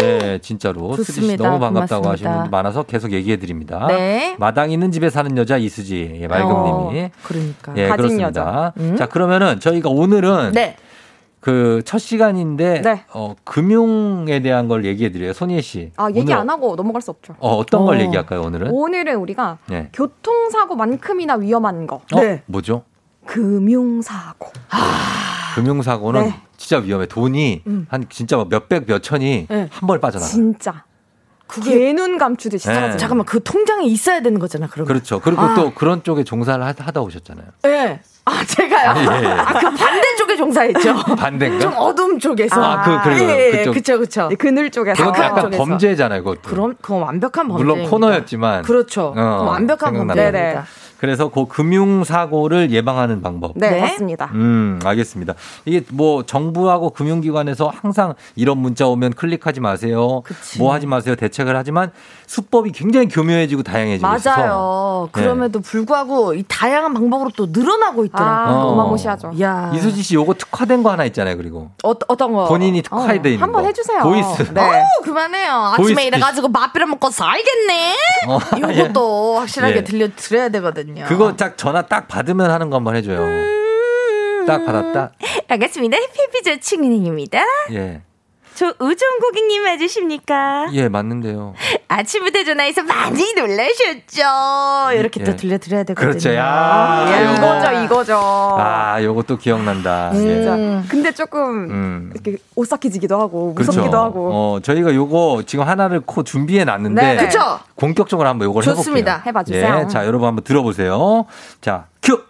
예, 진짜로 수지 씨. 너무 반갑다고 고맙습니다. 하시는 분들 많아서 계속 얘기해 드립니다. 네. 마당 있는 집에 사는 여자 이수지 예, 말금님이. 어, 그러니까. 예, 가진 그렇습니다. 여자. 음? 자, 그러면은 저희가 오늘은 네. 그첫 시간인데 네. 어, 금융에 대한 걸 얘기해 드려요. 손예 씨. 아, 얘기 오늘 안 하고 넘어갈 수 없죠. 어, 어떤 걸 어. 얘기할까요, 오늘은? 오늘은 우리가 네. 교통사고만큼이나 위험한 거. 어, 뭐죠? 금융사고. 금융사고는 네. 진짜 위험해. 돈이 음. 한 진짜 막 몇백 몇천이 네. 한 번에 빠져나가. 진짜. 개눈 감추듯이 네. 사라져. 잠깐만 그 통장에 있어야 되는 거잖아. 그러면. 그렇죠. 그리고 아. 또 그런 쪽에 종사를 하- 하다 오셨잖아요. 예. 아 제가요. 예, 예. 아 그 반대 쪽에 종사했죠. 반대인가? 좀 어두운 쪽에서. 아, 그, 그, 예, 예, 그쪽. 그쵸, 그쵸. 그늘 쪽에서. 그건 약간 쪽에서. 범죄잖아요, 그것도. 그럼 그건 완벽한 범죄. 물론 코너였지만. 그렇죠. 어, 그건 완벽한. 범죄입니다. 그래서 그 금융 사고를 예방하는 방법. 네, 네. 맞습니다. 음, 알겠습니다. 이게 뭐 정부하고 금융기관에서 항상 이런 문자 오면 클릭하지 마세요. 뭐 하지 마세요. 대책을 하지만 수법이 굉장히 교묘해지고 다양해지고 있어서. 맞아요. 네. 그럼에도 불구하고 이 다양한 방법으로 또 늘어나고 있더라고요. 아, 어. 어마무시하죠. 야. 이수지 씨 요거 특화된 거 하나 있잖아요. 그리고 어, 어떤 거? 본인이 특화돼 있는 한번 거. 해주세요. voice. 네. 어우, 그만해요. 아침에 voice 잃어가지고 맛비려 먹고 살겠네. 어, 이것도 확실하게 예. 들려 드려야 되거든요. 그거 딱 전화 딱 받으면 하는 거 한번 해줘요. 딱 받았다. 반갑습니다. 해피피저 칭은행입니다. 예. 저 우정 고객님 맞으십니까? 예, 맞는데요. 아침부터 전화해서 많이 놀라셨죠? 이렇게 예. 또 들려드려야 되거든요. 그렇죠. 야, 아, 요거. 이거죠, 이거죠. 아, 또 기억난다. 진짜. 예. 근데 조금 음. 이렇게 오싹해지기도 하고 그렇죠. 무섭기도 하고. 어, 저희가 요거 지금 하나를 코 준비해 놨는데. 그쵸? 본격적으로 한번 요걸 좋습니다. 해볼게요. 해봐 주세요. 예, 자, 여러분 한번 들어보세요. 자, 큐.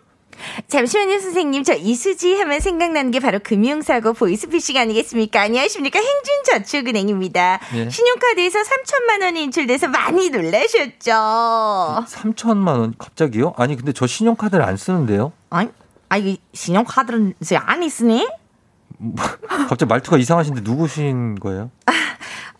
잠시만요, 선생님. 저 이수지 하면 생각나는 게 바로 금융사고 보이스피싱 아니겠습니까? 안녕하십니까? 행진저축은행입니다. 예. 신용카드에서 3천만 원이 인출돼서 많이 놀라셨죠? 3천만 원 갑자기요? 아니 근데 저 신용카드를 안 쓰는데요. 아니, 아, 이 신용카드는 이제 안 있으니? 갑자기 말투가 이상하신데 누구신 거예요?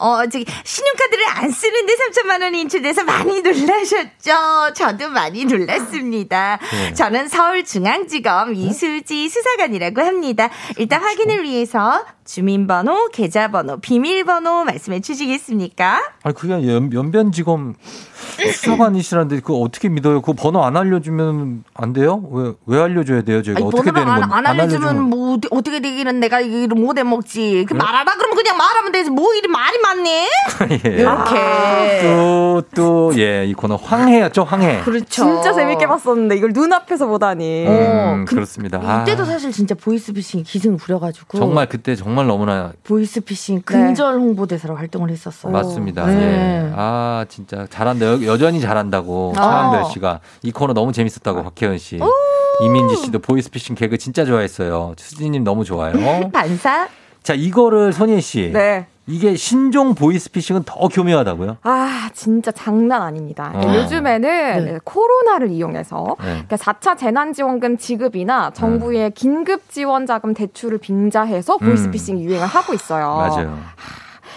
어, 저기, 신용카드를 안 쓰는데 3천만 원이 인출돼서 많이 놀라셨죠? 저도 많이 놀랐습니다. 네. 저는 서울중앙지검 이수지 수사관이라고 합니다. 일단 확인을 위해서 주민번호, 계좌번호, 비밀번호 말씀해 주시겠습니까? 아니 그게 연, 연변지검 수사관이시라는데 그거 어떻게 믿어요? 그 번호 안 알려주면 안 돼요? 왜 왜 알려줘야 돼요? 저희가 아니, 어떻게 되는 안, 건안 알려주면 뭐 어디, 어떻게 되기는 내가 이를 못해 먹지. 그 말하라 그러면 그냥 말하면 되지. 뭐 이리 말이 많네. 예. 이렇게. 또또 예 이 코너 황해였죠 황해. 그렇죠. 진짜 재밌게 봤었는데 이걸 눈앞에서 보다니. 음, 그렇습니다. 아, 이때도 사실 진짜 보이스피싱이 기승 부려가지고 정말 그때 정말 너무나 보이스피싱 근절 홍보대사로 활동을 했었어요. 맞습니다. 네. 예. 아 진짜 잘한다. 여, 여전히 잘한다고 아. 차한별 씨가 이 코너 너무 재밌었다고 박혜은 씨. 이민지 씨도 보이스피싱 개그 진짜 좋아했어요. 수진님 너무 좋아요. 반사. 자 이거를 손예 씨. 네. 이게 신종 보이스피싱은 더 교묘하다고요? 아, 진짜 장난 아닙니다. 어. 요즘에는 네. 코로나를 이용해서 네. 그러니까 4차 재난지원금 지급이나 정부의 긴급 지원 자금 대출을 빙자해서 음. 보이스피싱 유행을 하고 있어요. 맞아요.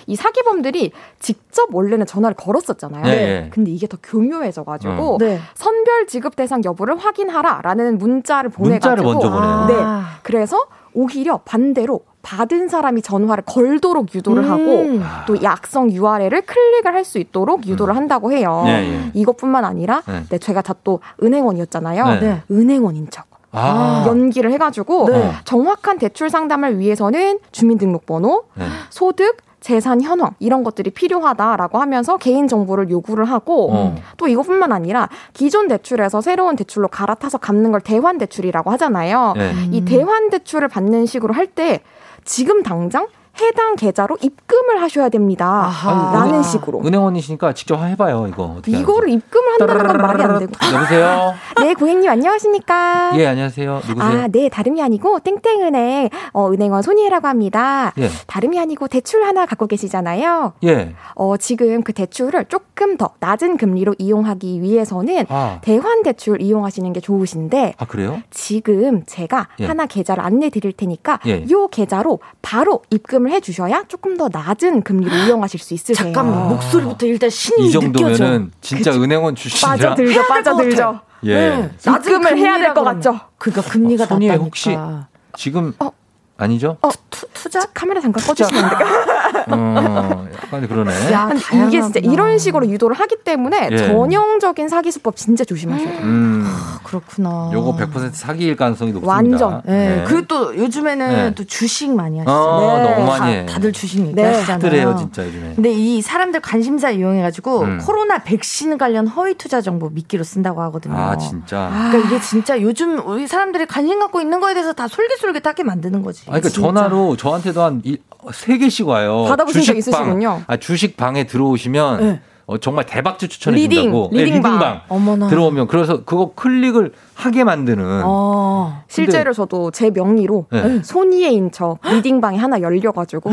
이 사기범들이 직접 원래는 전화를 걸었었잖아요. 네, 네. 근데 이게 더 교묘해져가지고 어. 네. 선별 지급 대상 여부를 확인하라라는 문자를 보내가지고 문자를 먼저 보내요. 네. 아. 그래서 오히려 반대로 받은 사람이 전화를 걸도록 유도를 음. 하고 또 약성 URL을 클릭을 할 수 있도록 유도를 한다고 해요. 예, 예. 이것뿐만 아니라 네. 네, 제가 다 또 은행원이었잖아요. 네. 네. 은행원인 척. 아. 연기를 해가지고 네. 정확한 대출 상담을 위해서는 주민등록번호, 네. 소득, 재산 현황 이런 것들이 필요하다라고 하면서 개인 정보를 요구를 하고 어. 또 이것뿐만 아니라 기존 대출에서 새로운 대출로 갈아타서 갚는 걸 대환 대출이라고 하잖아요. 네. 이 대환 대출을 받는 식으로 할 때 지금 당장 해당 계좌로 입금을 하셔야 됩니다. 라는 식으로. 은행원이시니까 직접 해봐요 이거 어떻게 이거를 입금을 한다는 건 말이 안 되고. 여보세요 네, 고객님 안녕하십니까? 예 안녕하세요 누구세요 아, 네, 다름이 아니고 땡땡은행 어, 은행원 손희애라고 합니다. 예. 다름이 아니고 대출 하나 갖고 계시잖아요. 예 어, 지금 그 대출을 조금 더 낮은 금리로 이용하기 위해서는 아. 대환 대출 이용하시는 게 좋으신데 아 그래요 지금 제가 예. 하나 계좌를 안내 드릴 테니까 예. 요 계좌로 바로 입금 을 해 주셔야 조금 더 낮은 금리로 이용하실 수 있으세요. 잠깐만 목소리부터 일단 신이 이 정도면은 느껴져. 진짜 은행원 출신이라 빠져들죠, 빠져들죠. 예 입금을 해야 될 것 같죠? 그러니까 금리가 손이에 낮다니까. 혹시 지금 아니죠 어, 투, 투자 카메라 잠깐 꺼주시면 안 될까요? 어 약간 그러네 근데 이게 진짜 이런 식으로 유도를 하기 때문에 예. 전형적인 사기 수법 진짜 조심하셔야 돼요. 음 그렇구나. 요거 100% 사기일 가능성이 높습니다 완전. 네. 네. 그리고 또 요즘에는 네. 또 주식 많이 하시죠. 어, 너무 많이 해. 다, 들 주식 네. 얘기하시잖아요. 다들해요 진짜 요즘에 근데 이 사람들 관심사 이용해가지고 음. 코로나 백신 관련 허위 투자 정보 미끼로 쓴다고 하거든요. 아 진짜 그러니까 이게 진짜 요즘 우리 사람들이 관심 갖고 있는 거에 대해서 다 솔깃솔깃하게 만드는 거지. 아니, 그러니까 진짜. 전화로 저한테도 한 세 개씩 와요. 받아보신 적 주식방. 있으시군요. 아, 주식 방에 들어오시면 네. 어, 정말 대박주 추천해 리딩, 준다고. 네, 리딩방. 리딩방. 어머나. 들어오면 그래서 그거 클릭을 하게 만드는. 어. 실제로 저도 제 명의로 네. 손이해인 척 리딩방이 하나 열려가지고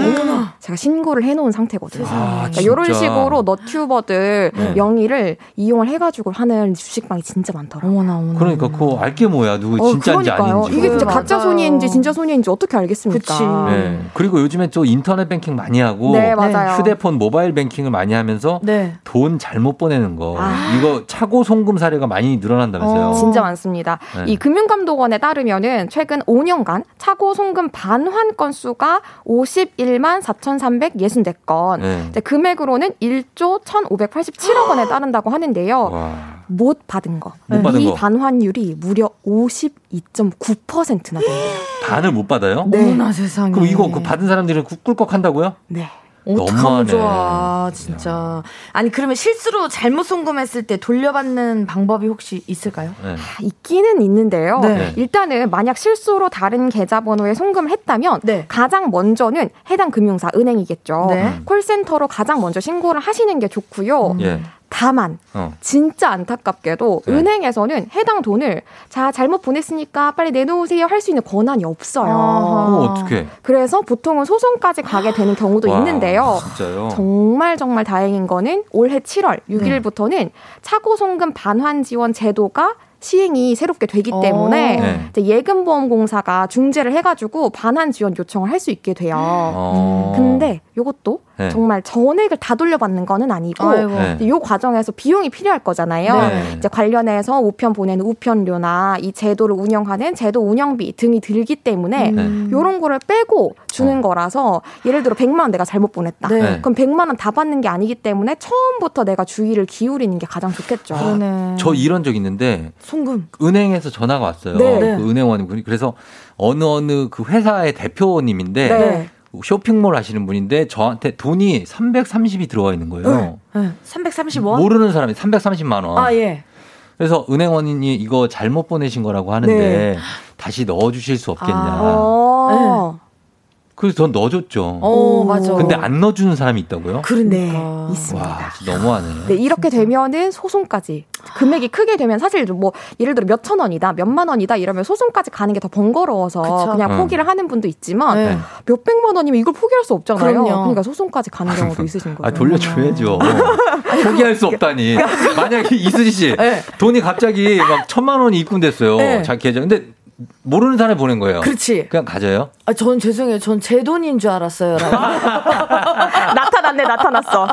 제가 신고를 해놓은 상태거든요. 아, 그러니까 이런. 식으로 너튜버들 네. 명의를 이용을 해가지고 하는 주식방이 진짜 많더라고요. 어머나 어머나. 그러니까 그거 알게 뭐야 누구 어, 진짜인지 그러니까요. 아닌지. 이게 진짜 맞아요. 가짜 손이인지 진짜 손이인지 어떻게 알겠습니까? 그치. 네. 그리고 요즘에 또 인터넷 뱅킹 많이 하고 네, 맞아요. 휴대폰 모바일 뱅킹을 많이 하면서 네. 돈 잘못 보내는 거 아. 이거 차고 송금 사례가 많이 늘어난다면서요. 어, 진짜 많습니다. 네. 이 금융감독원에 따르면은 최근 5년간 차고 송금 반환 건수가 51만 4,364건. 네. 이제 금액으로는 1조 1,587억 원에 따른다고 하는데요. 와. 못 받은 거. 못 받은 이 거. 반환율이 무려 52.9%나 됩니다. 반을 못 받아요? 어머나 세상에. 그럼 이거 그 받은 사람들은 꾸- 꿀꺽 한다고요? 네. 어떡하면 너무하네. 좋아, 진짜. 아니, 그러면 실수로 잘못 송금했을 때 돌려받는 방법이 혹시 있을까요? 네. 있기는 있는데요. 네. 일단은 만약 실수로 다른 계좌번호에 송금을 했다면 네. 가장 먼저는 해당 금융사 은행이겠죠. 네. 콜센터로 가장 먼저 신고를 하시는 게 좋고요. 예. 다만 어. 진짜 안타깝게도 네. 은행에서는 해당 돈을 자 잘못 보냈으니까 빨리 내놓으세요 할 수 있는 권한이 없어요. 어, 어떻게? 그래서 보통은 소송까지 가게 되는 경우도 와, 있는데요. 진짜요? 정말 정말 다행인 거는 올해 7월 6일부터는 차고 송금 반환 지원 제도가 시행이 새롭게 되기 때문에 네. 예금보험공사가 중재를 해가지고 반환 지원 요청을 할 수 있게 돼요. 어. 근데 요것도 네. 정말 전액을 다 돌려받는 거는 아니고. 네. 이 과정에서 비용이 필요할 거잖아요. 네. 이제 관련해서 우편 보내는 우편료나 이 제도를 운영하는 제도 운영비 등이 들기 때문에 네. 요런 거를 빼고 주는 거라서 예를 들어 100만 원 내가 잘못 보냈다. 네. 그럼 100만 원 다 받는 게 아니기 때문에 처음부터 내가 주의를 기울이는 게 가장 좋겠죠. 그러네. 저 이런 적 있는데 송금. 은행에서 전화가 왔어요. 네. 그 은행원이 그래서 어느 어느 그 회사의 대표님인데 네. 쇼핑몰 하시는 분인데 저한테 돈이 330이 들어와 있는 거예요. 네. 330원? 모르는 사람이 330만 원. 아, 예. 그래서 은행원이 이거 잘못 보내신 거라고 하는데 네. 다시 넣어 주실 수 없겠냐. 어. 그래서 전 넣어줬죠. 어, 맞아. 근데 안 넣어주는 사람이 있다고요? 그러니까. 네, 있습니다. 와, 진짜 너무하네. 네, 이렇게 되면은 소송까지 금액이 크게 되면 사실 뭐 예를 들어 몇천 원이다, 몇만 원이다 이러면 소송까지 가는 게 더 번거로워서 그쵸. 그냥 음. 포기를 하는 분도 있지만 네. 몇 백만 원이면 이걸 포기할 수 없잖아요. 그럼요. 러니까 소송까지 가는 경우도 있으신 거죠. 아, 돌려줘야죠. 포기할 수 없다니. 만약에 이수지 씨, 네. 돈이 갑자기 막 천만 원이 입금됐어요. 네. 자기 계좌. 근데 모르는 사람이 보낸 거예요. 그렇지. 그냥 가져요? 아, 전 죄송해요. 전 제 돈인 줄 알았어요. 라고. 나타났네, 나타났어.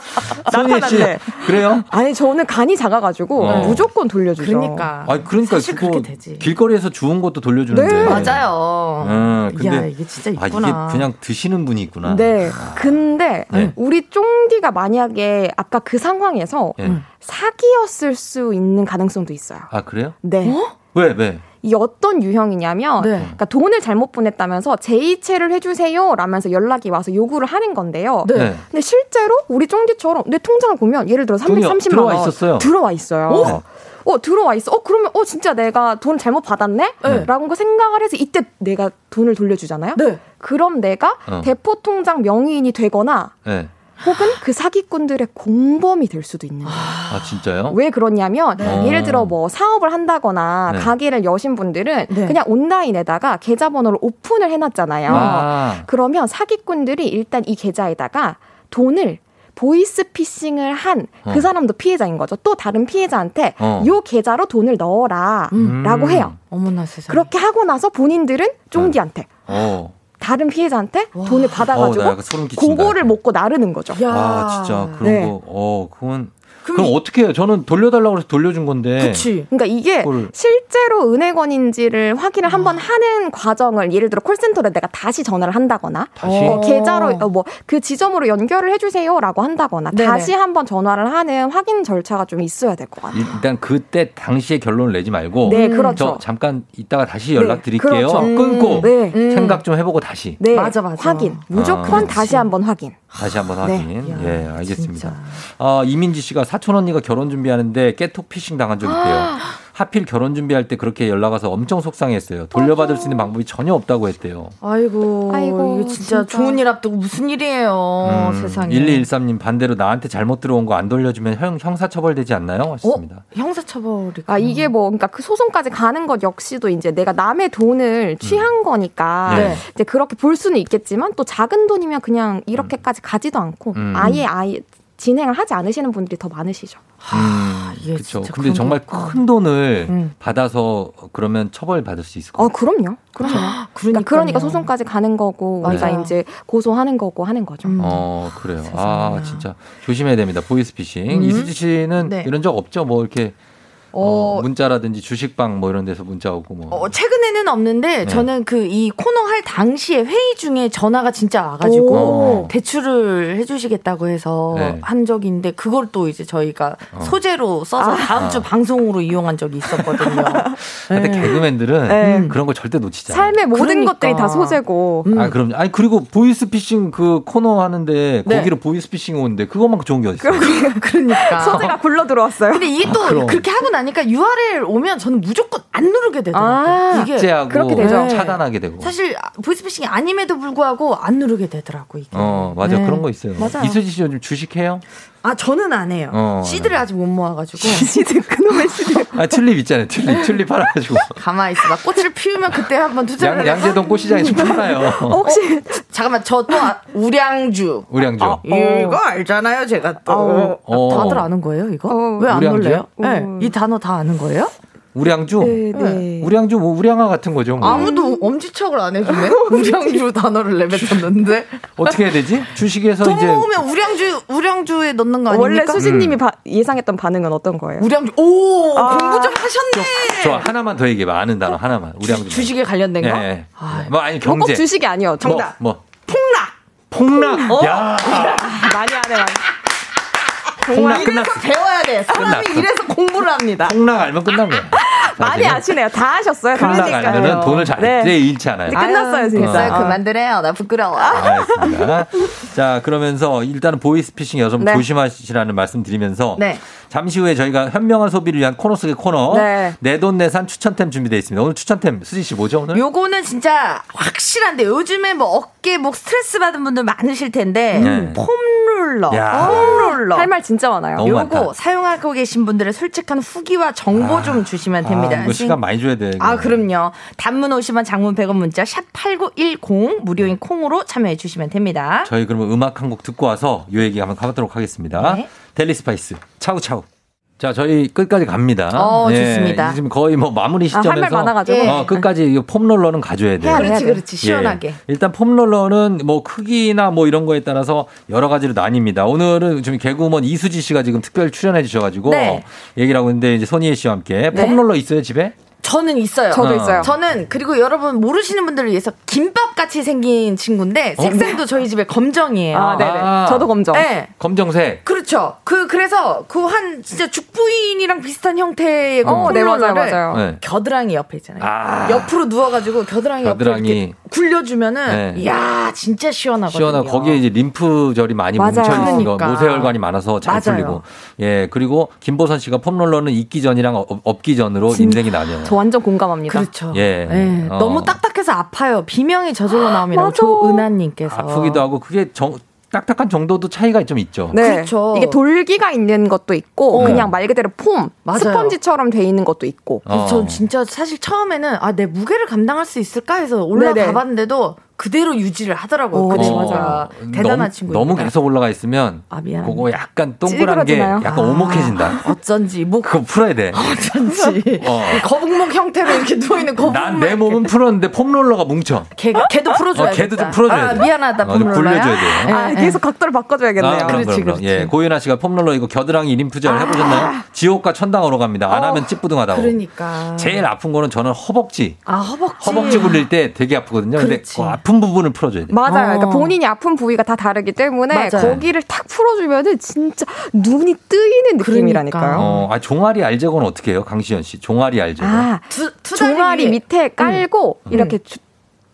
나타났네. 그래요? 아니 저는 간이 작아가지고 어. 무조건 돌려주죠. 그러니까. 아, 그러니까 사실 그거. 길거리에서 주운 것도 돌려주는데. 네. 맞아요. 음, 근데 야, 이게 진짜 아, 이게 있구나. 그냥 드시는 분이 있구나. 네. 근데 네. 우리 쫑디가 만약에 아까 그 상황에서 네. 사기였을 수 있는 가능성도 있어요. 아, 그래요? 네. 왜, 왜? 이게 어떤 유형이냐면 네. 그러니까 돈을 잘못 보냈다면서 재이체를 해주세요 라면서 연락이 와서 요구를 하는 건데요. 네. 근데 실제로 우리 쫑디처럼 내 통장을 보면 예를 들어 돈이 330만 들어와 원 있었어요. 들어와 있어요. 어? 어 들어와 있어. 어 그러면 어 진짜 내가 돈 잘못 받았네? 네. 라고 생각을 해서 이때 내가 돈을 돌려주잖아요. 그럼 내가 어. 대포 통장 명의인이 되거나 네. 혹은 그 사기꾼들의 공범이 될 수도 있는 거예요. 아 진짜요? 왜 그러냐면 네. 예를 들어 뭐 사업을 한다거나 네. 가게를 여신 분들은 네. 그냥 온라인에다가 계좌번호를 오픈을 해놨잖아요. 아. 그러면 사기꾼들이 일단 이 계좌에다가 돈을 보이스 피싱을 한그 어. 사람도 피해자인 거죠. 또 다른 피해자한테 어. 요 계좌로 돈을 넣어라 음. 라고 해요. 어머나 세상에. 그렇게 하고 나서 본인들은 쫑디한테 어. 다른 피해자한테 돈을 어우, 나 받아가지고 끼친다. 그거를 먹고 나르는 거죠. 아 진짜 그런 네. 거. 어 그건 그럼 어떻게 해요? 저는 돌려달라고 해서 돌려준 건데. 그러니까 이게 그걸- 실제로 은행원인지를 확인을 한번 하는 과정을 예를 들어 콜센터에 내가 다시 전화를 한다거나 다시? 어, 계좌로 뭐그 지점으로 연결을 해주세요라고 한다거나 네네. 다시 한번 전화를 하는 확인 절차가 좀 있어야 될 것 같아요. 일단 그때 당시에 결론을 내지 말고 네, 그렇죠. 저 잠깐 이따가 다시 연락 드릴게요. 그렇죠. 음. 끊고 네. 음. 생각 좀 해보고 다시 네, 확인 무조건 아, 다시 한번 확인. 다시 한번 네. 확인. 예, 알겠습니다. 아, 이민지 씨가 사촌 언니가 결혼 준비하는데 깨톡 피싱 당한 적 있대요. 하필 결혼 준비할 때 그렇게 연락 와서 엄청 속상했어요. 돌려받을 수 있는 방법이 전혀 없다고 했대요. 아이고, 아이고, 이거 진짜, 좋은 일 앞두고 무슨 일이에요, 음, 세상에. 1213님 반대로 나한테 잘못 들어온 거 안 돌려주면 형, 형사처벌되지 않나요? 하셨습니다. 형사처벌이. 아 이게 뭐 그러니까 그 소송까지 가는 것 역시도 이제 내가 남의 돈을 취한 거니까 네. 이제 그렇게 볼 수는 있겠지만 또 작은 돈이면 그냥 이렇게까지 가지도 않고 음. 아예 아예 진행을 하지 않으시는 분들이 더 많으시죠. 음, 그렇죠. 근데 그런 정말. 큰 돈을 받아서 그러면 처벌 받을 수 있을 것어 그럼요, 그럼요. 그러니까, 그러니까 소송까지 가는 거고 우리가 맞아요. 이제 고소하는 거고 하는 거죠. 어, 그래요. 아, 진짜 조심해야 됩니다. 보이스피싱. 음. 이수지 씨는 네. 이런 적 없죠? 뭐 이렇게 어, 어, 문자라든지 주식방 뭐 이런 데서 문자 오고 뭐. 어, 최근에는 없는데 네. 저는 그 이 코너 할 당시에 회의 중에 전화가 진짜 와가지고 오. 대출을 해주시겠다고 해서 네. 한 적이 있는데 그걸 또 이제 저희가 어. 소재로 써서 아. 다음 주 아. 방송으로 이용한 적이 있었거든요. 근데 네. 개그맨들은 네. 그런 거 절대 놓치지 않아요. 삶의 모든 그러니까. 것들이 다 소재고. 아, 그럼 아니 그리고 보이스피싱 그 코너 하는데 네. 거기로 보이스피싱 오는데 그것만큼 좋은 게 어딨어요? 그러니까. 소재가 굴러 들어왔어요. 근데 이게 또 아. 그렇게 하고 나니까 URL 오면 저는 무조건 안 누르게 되더라고요. 아, 이게 삭제하고 네. 차단하게 되고. 사실 보이스피싱이 아님에도 불구하고 안 누르게 되더라고 이게. 어, 맞아. 네. 그런 거 있어요. 맞아요. 이수지 씨 요즘 주식해요? 아 저는 안 해요. 어, seed를 아직 못 모아가지고. 시드 그놈의 시드. 아, 튤립 있잖아요. 튤립. 튤립 팔아가지고. 가만히 있어. 봐. 꽃을 피우면 그때 한번 투자를 양. 양재동 꽃시장에 좀 팔아요. 혹시 잠깐만 저 또 우량주. 우량주. 어, 이거 알잖아요, 제가 또. 어. 다들 아는 거예요, 이거? 왜 안? 놀래요? 네, 이 단어 다 아는 거예요? 우량주? 네, 네. 우량주 뭐 우량아 같은 거죠. 뭐. 아무도 엄지척을 안 해주네. 우량주 단어를 내뱉었는데. 어떻게 해야 되지? 주식에서 돈 이제 모으면 우량주 우량주에 넣는 거 아닙니까? 원래 수진님이 바- 예상했던 반응은 어떤 거예요? 우량주. 오 아. 공부 좀 하셨네. 저 하나만 더 얘기해봐. 아는 단어 하나만. 우량주. 주 식에 관련된 거. 예. 뭐 아니 경제. 꼭 주식이 아니요. 정답. 뭐, 뭐. 폭락. 폭락. 어? 야. 많이 하네. 많이. 폭락 이래서 끝났어. 배워야 돼. 사람이 끝났어. 이래서 공부를 합니다. 폭락 알면 끝난 거야. 많이 아시네요. 다 하셨어요. 하니까요. 알면은 돈을 잘 네. 이제 잃지 않아요. 이제 끝났어요, 진짜. 됐어요. 아. 그만두래요. 나 부끄러워. 알겠습니다. 자, 그러면서 일단은 보이스피싱 여러분 네. 조심하시라는 말씀 드리면서 네. 잠시 후에 저희가 현명한 소비를 위한 코너 속의 코너 네. 내돈내산 추천템 준비되어 있습니다. 오늘 추천템 수지 씨 뭐죠 오늘? 요거는 진짜 확실한데 요즘에 뭐 어깨 목 스트레스 받은 분들 많으실 텐데 네. 폼 롤러, 야. 폼롤러. 할 말 진짜 많아요. 너무 요거 많다. 사용하고 계신 분들의 솔직한 후기와 정보 좀 주시면 됩니다. 아, 이거 시간 많이 줘야 돼. 이거. 아, 그럼요. 단문 50원, 장문 100원 문자 샵 8910 무료인 콩으로 참여해 주시면 됩니다. 저희 그러면 음악 한 곡 듣고 와서 요 얘기 한번 가보도록 하겠습니다. 네. 델리 스파이스 차우차우. 자, 저희 끝까지 갑니다. 어, 좋습니다. 지금 거의 뭐 마무리 아, 시점에서 할말 많아가지고. 예. 어, 끝까지 이 foam roller는 가져야 돼요. 그렇지. 그렇지. 시원하게. 예. 일단 foam roller는 뭐 크기나 뭐 이런 거에 따라서 여러 가지로 나뉩니다. 오늘은 좀 개그우먼 이수지 씨가 지금 특별히 출연해 주셔가지고 네. 얘기를 하고 있는데 이제 손희애 씨와 함께 네. foam roller 있어요 집에? 저는 있어요. 저도 어. 있어요. 저는 그리고 여러분 모르시는 분들을 위해서 김밥 같이 생긴 친구인데 색상도 저희 집에 검정이에요. 아, 네네. 아. 저도 검정. 네. 검정색. 그렇죠. 그, 그래서 그 한 진짜 죽부인이랑 비슷한 형태의 그 어, 네, 맞아요. 네. 겨드랑이 옆에 있잖아요. 아. 옆으로 누워가지고 겨드랑이, 옆에 겨드랑이. 이렇게 굴려주면은, 네. 이야, 진짜 시원하거든요. 시원하고 거기에 이제 림프절이 많이 맞아요. 뭉쳐 있는 거 그러니까. 모세혈관이 많아서 잘 맞아요. 풀리고 예 그리고 김보선 씨가 foam roller는 있기 전이랑 업- 없기 전으로 인생이 나뉘어요. 저 완전 공감합니다. 그렇죠. 예. 네, 어. 너무 딱딱해서 아파요. 비명이 저절로 나옵니다. 조은하님께서. 아프기도 하고 그게 정, 딱딱한 정도도 차이가 좀 있죠. 네. 그렇죠. 이게 돌기가 있는 것도 있고 어. 그냥 말 그대로 폼, 맞아요. 스펀지처럼 돼 있는 것도 있고. 어. 전 진짜 사실 처음에는 아 내 무게를 감당할 수 있을까 해서 올라가. 봤는데도 그대로 유지를 하더라고요. 그 어, 친구가 대단한 친구. 너무 계속 올라가 있으면 아. 그거 약간 동그란 게 찌그러지나요? 약간 아. 오목해진다. 어쩐지 목 그거 풀어야 돼. 어쩐지 어. 거북목 형태로 이렇게 누워 있는 거북목. 난 내 몸은 풀었는데 폼롤러가 뭉쳐. 걔 걔도 풀어줘야 어, 걔도 좀 풀어줘야 아, 돼. 미안하다 어, 좀 폼롤러야. 굴려줘야 돼요. 아, 계속 각도를 바꿔줘야겠네요. 아, 그럼, 그럼, 그럼. 예, 고윤아 씨가 폼롤러 이거 겨드랑이 림프절 해보셨나요? 지옥과 천당으로 갑니다. 안 하면 찌뿌둥하다고. 아. 그러니까. 제일 아픈 거는 저는 허벅지. 아 허벅지. 허벅지 굴릴 때 되게 아프거든요. 근데 그렇지. 그 아픈 부분을 풀어줘야 돼. 맞아요. 그러니까 어. 본인이 아픈 부위가 다 다르기 때문에 맞아요. 거기를 탁 풀어주면은 진짜 눈이 뜨이는 느낌이라니까요. 어, 아, 종아리 알제거는 어떻게 해요? 강시현 씨. 종아리 알제거. 아, 두, 투다리 종아리 위에. 밑에 깔고 음. 이렇게 주-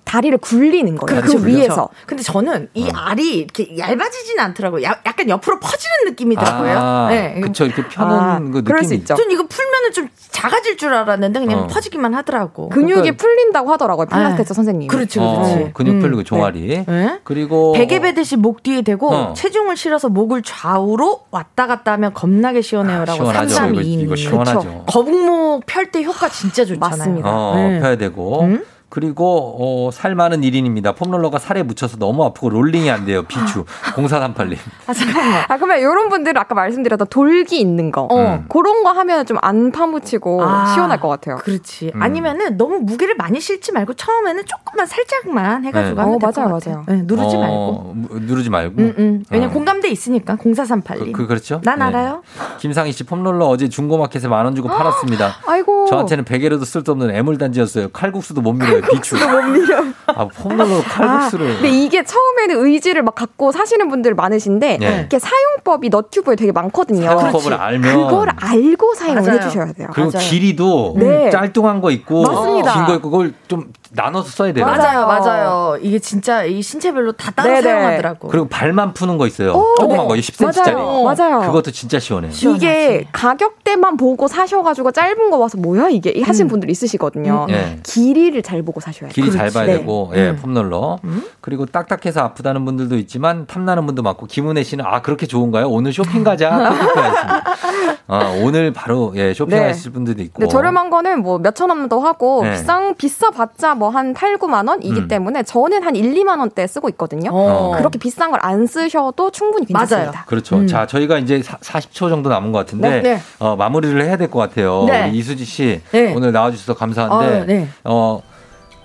다리를 굴리는 거예요. 그, 그렇죠, 위에서. 그렇죠. 근데 저는 이 어. 알이 이렇게 얇아지진 않더라고요. 야- 약간 옆으로 퍼지는 느낌이더라고요. 아, 네. 그쵸. 이렇게 펴는 아, 그 그럴 느낌이 수 있죠. 전 이거 풀면은 좀 작아질 줄 알았는데 그냥 어. 퍼지기만 하더라고. 근육이 풀린다고 하더라고요. 필라테스 선생님. 그렇지, 어, 그렇지. 근육 음. 풀리고 종아리. 네. 그리고 베개 베듯이 목 뒤에 대고 어. 체중을 실어서 목을 좌우로 왔다 갔다 하면 겁나게 시원해요라고 시원하죠. 3 3 이거, 2 이거 시원하죠. 거북목 펼 때 효과 진짜 좋잖아요. 맞습니다. 어, 네. 펴야 되고. 음? 그리고 어, 살 많은 1인입니다. 폼롤러가 살에 묻혀서 너무 아프고 롤링이 안 돼요. 비추. 0438님. 아 잠깐만. 아, 그러면 이런 분들은 아까 말씀드렸던 돌기 있는 거. 음. 그런 거 하면 좀 안 파묻히고 아, 시원할 것 같아요. 그렇지. 음. 아니면은 너무 무게를 많이 실지 말고 처음에는 조금만 살짝만 해가지고 네. 하면 어, 될것 맞아요, 같아요. 맞아요. 네, 누르지 어, 말고. 무- 누르지 말고. 음, 음. 왜냐면 어. 공감대 있으니까 0438님. 그, 그, 그 렇죠? 난 네. 알아요. 김상희 씨 폼롤러 어제 중고마켓에 만 원 주고 팔았습니다. 아이고. 저한테는 베개로도 쓸데없는 애물단지였어요. 칼국수도 못 밀어요. 비추. 못 밀려. 아, 폼롤러 칼국수를. 근데 이게 처음에는 의지를 막 갖고 사시는 분들 많으신데 네. 이게 사용법이 너튜브에 되게 많거든요. 사용법을 알면 그걸 알고 사용을 맞아요. 해주셔야 돼요. 그리고 맞아요. 길이도 네. 짤뚱한 거 있고. 긴 거 있고 그걸 좀 나눠서 써야 돼요. 맞아요, 맞아요. 이게 진짜 이 신체별로 다 따로 네네. 사용하더라고. 그리고 발만 푸는 거 있어요. 오, 조그만 거 네. 10cm짜리. 맞아요. 맞아요. 그것도 진짜 시원해요. 이게 가격대만 보고 사셔가지고 짧은 거 와서 뭐야 이게 이 하신 분들 있으시거든요. 음. 예. 길이를 잘 보고 사셔야 돼요. 길이 잘 봐야 네. 되고, 예, 폼롤러. 그리고 딱딱해서 아프다는 분들도 있지만, 탐나는 분도 많고, 김은혜 씨는, 아, 그렇게 좋은가요? 오늘 쇼핑 가자. 아, 오늘 바로, 예, 쇼핑 네. 하실 분들도 있고. 저렴한 거는 뭐 몇천 원도 하고 네. 비싼 비싸봤자 뭐한 8, 9만 원이기 음. 때문에 저는 한 1, 2만 원대 쓰고 있거든요. 어. 그렇게 비싼 걸 안 쓰셔도 충분히 괜찮습니다. 그렇죠. 자, 저희가 이제 사, 40초 정도 남은 것 같은데, 네, 네. 어, 마무리를 해야 될 것 같아요. 네. 우리 이수지 씨, 네. 오늘 나와 주셔서 감사한데, 아, 네. 어,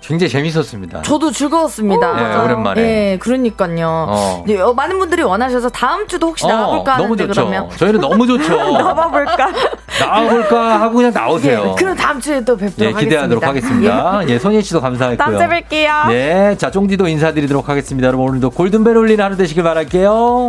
굉장히 재밌었습니다. 저도 즐거웠습니다. 네, 오랜만에. 예, 그러니까요. 어. 네, 어, 많은 분들이 원하셔서 다음 주도 혹시 나와볼까 너무 하는데 좋죠. 그러면 저희는 너무 좋죠. 나와볼까? 나와볼까 하고 그냥 나오세요. 예, 그럼 다음 주에 또 뵙도록 예, 기대하도록 하겠습니다. 예, 손예 씨도 감사했고요. 다음 주에 뵐게요. 네, 자, 쫑디도 인사드리도록 하겠습니다. 여러분 오늘도 골든벨 울리는 하루 되시길 바랄게요.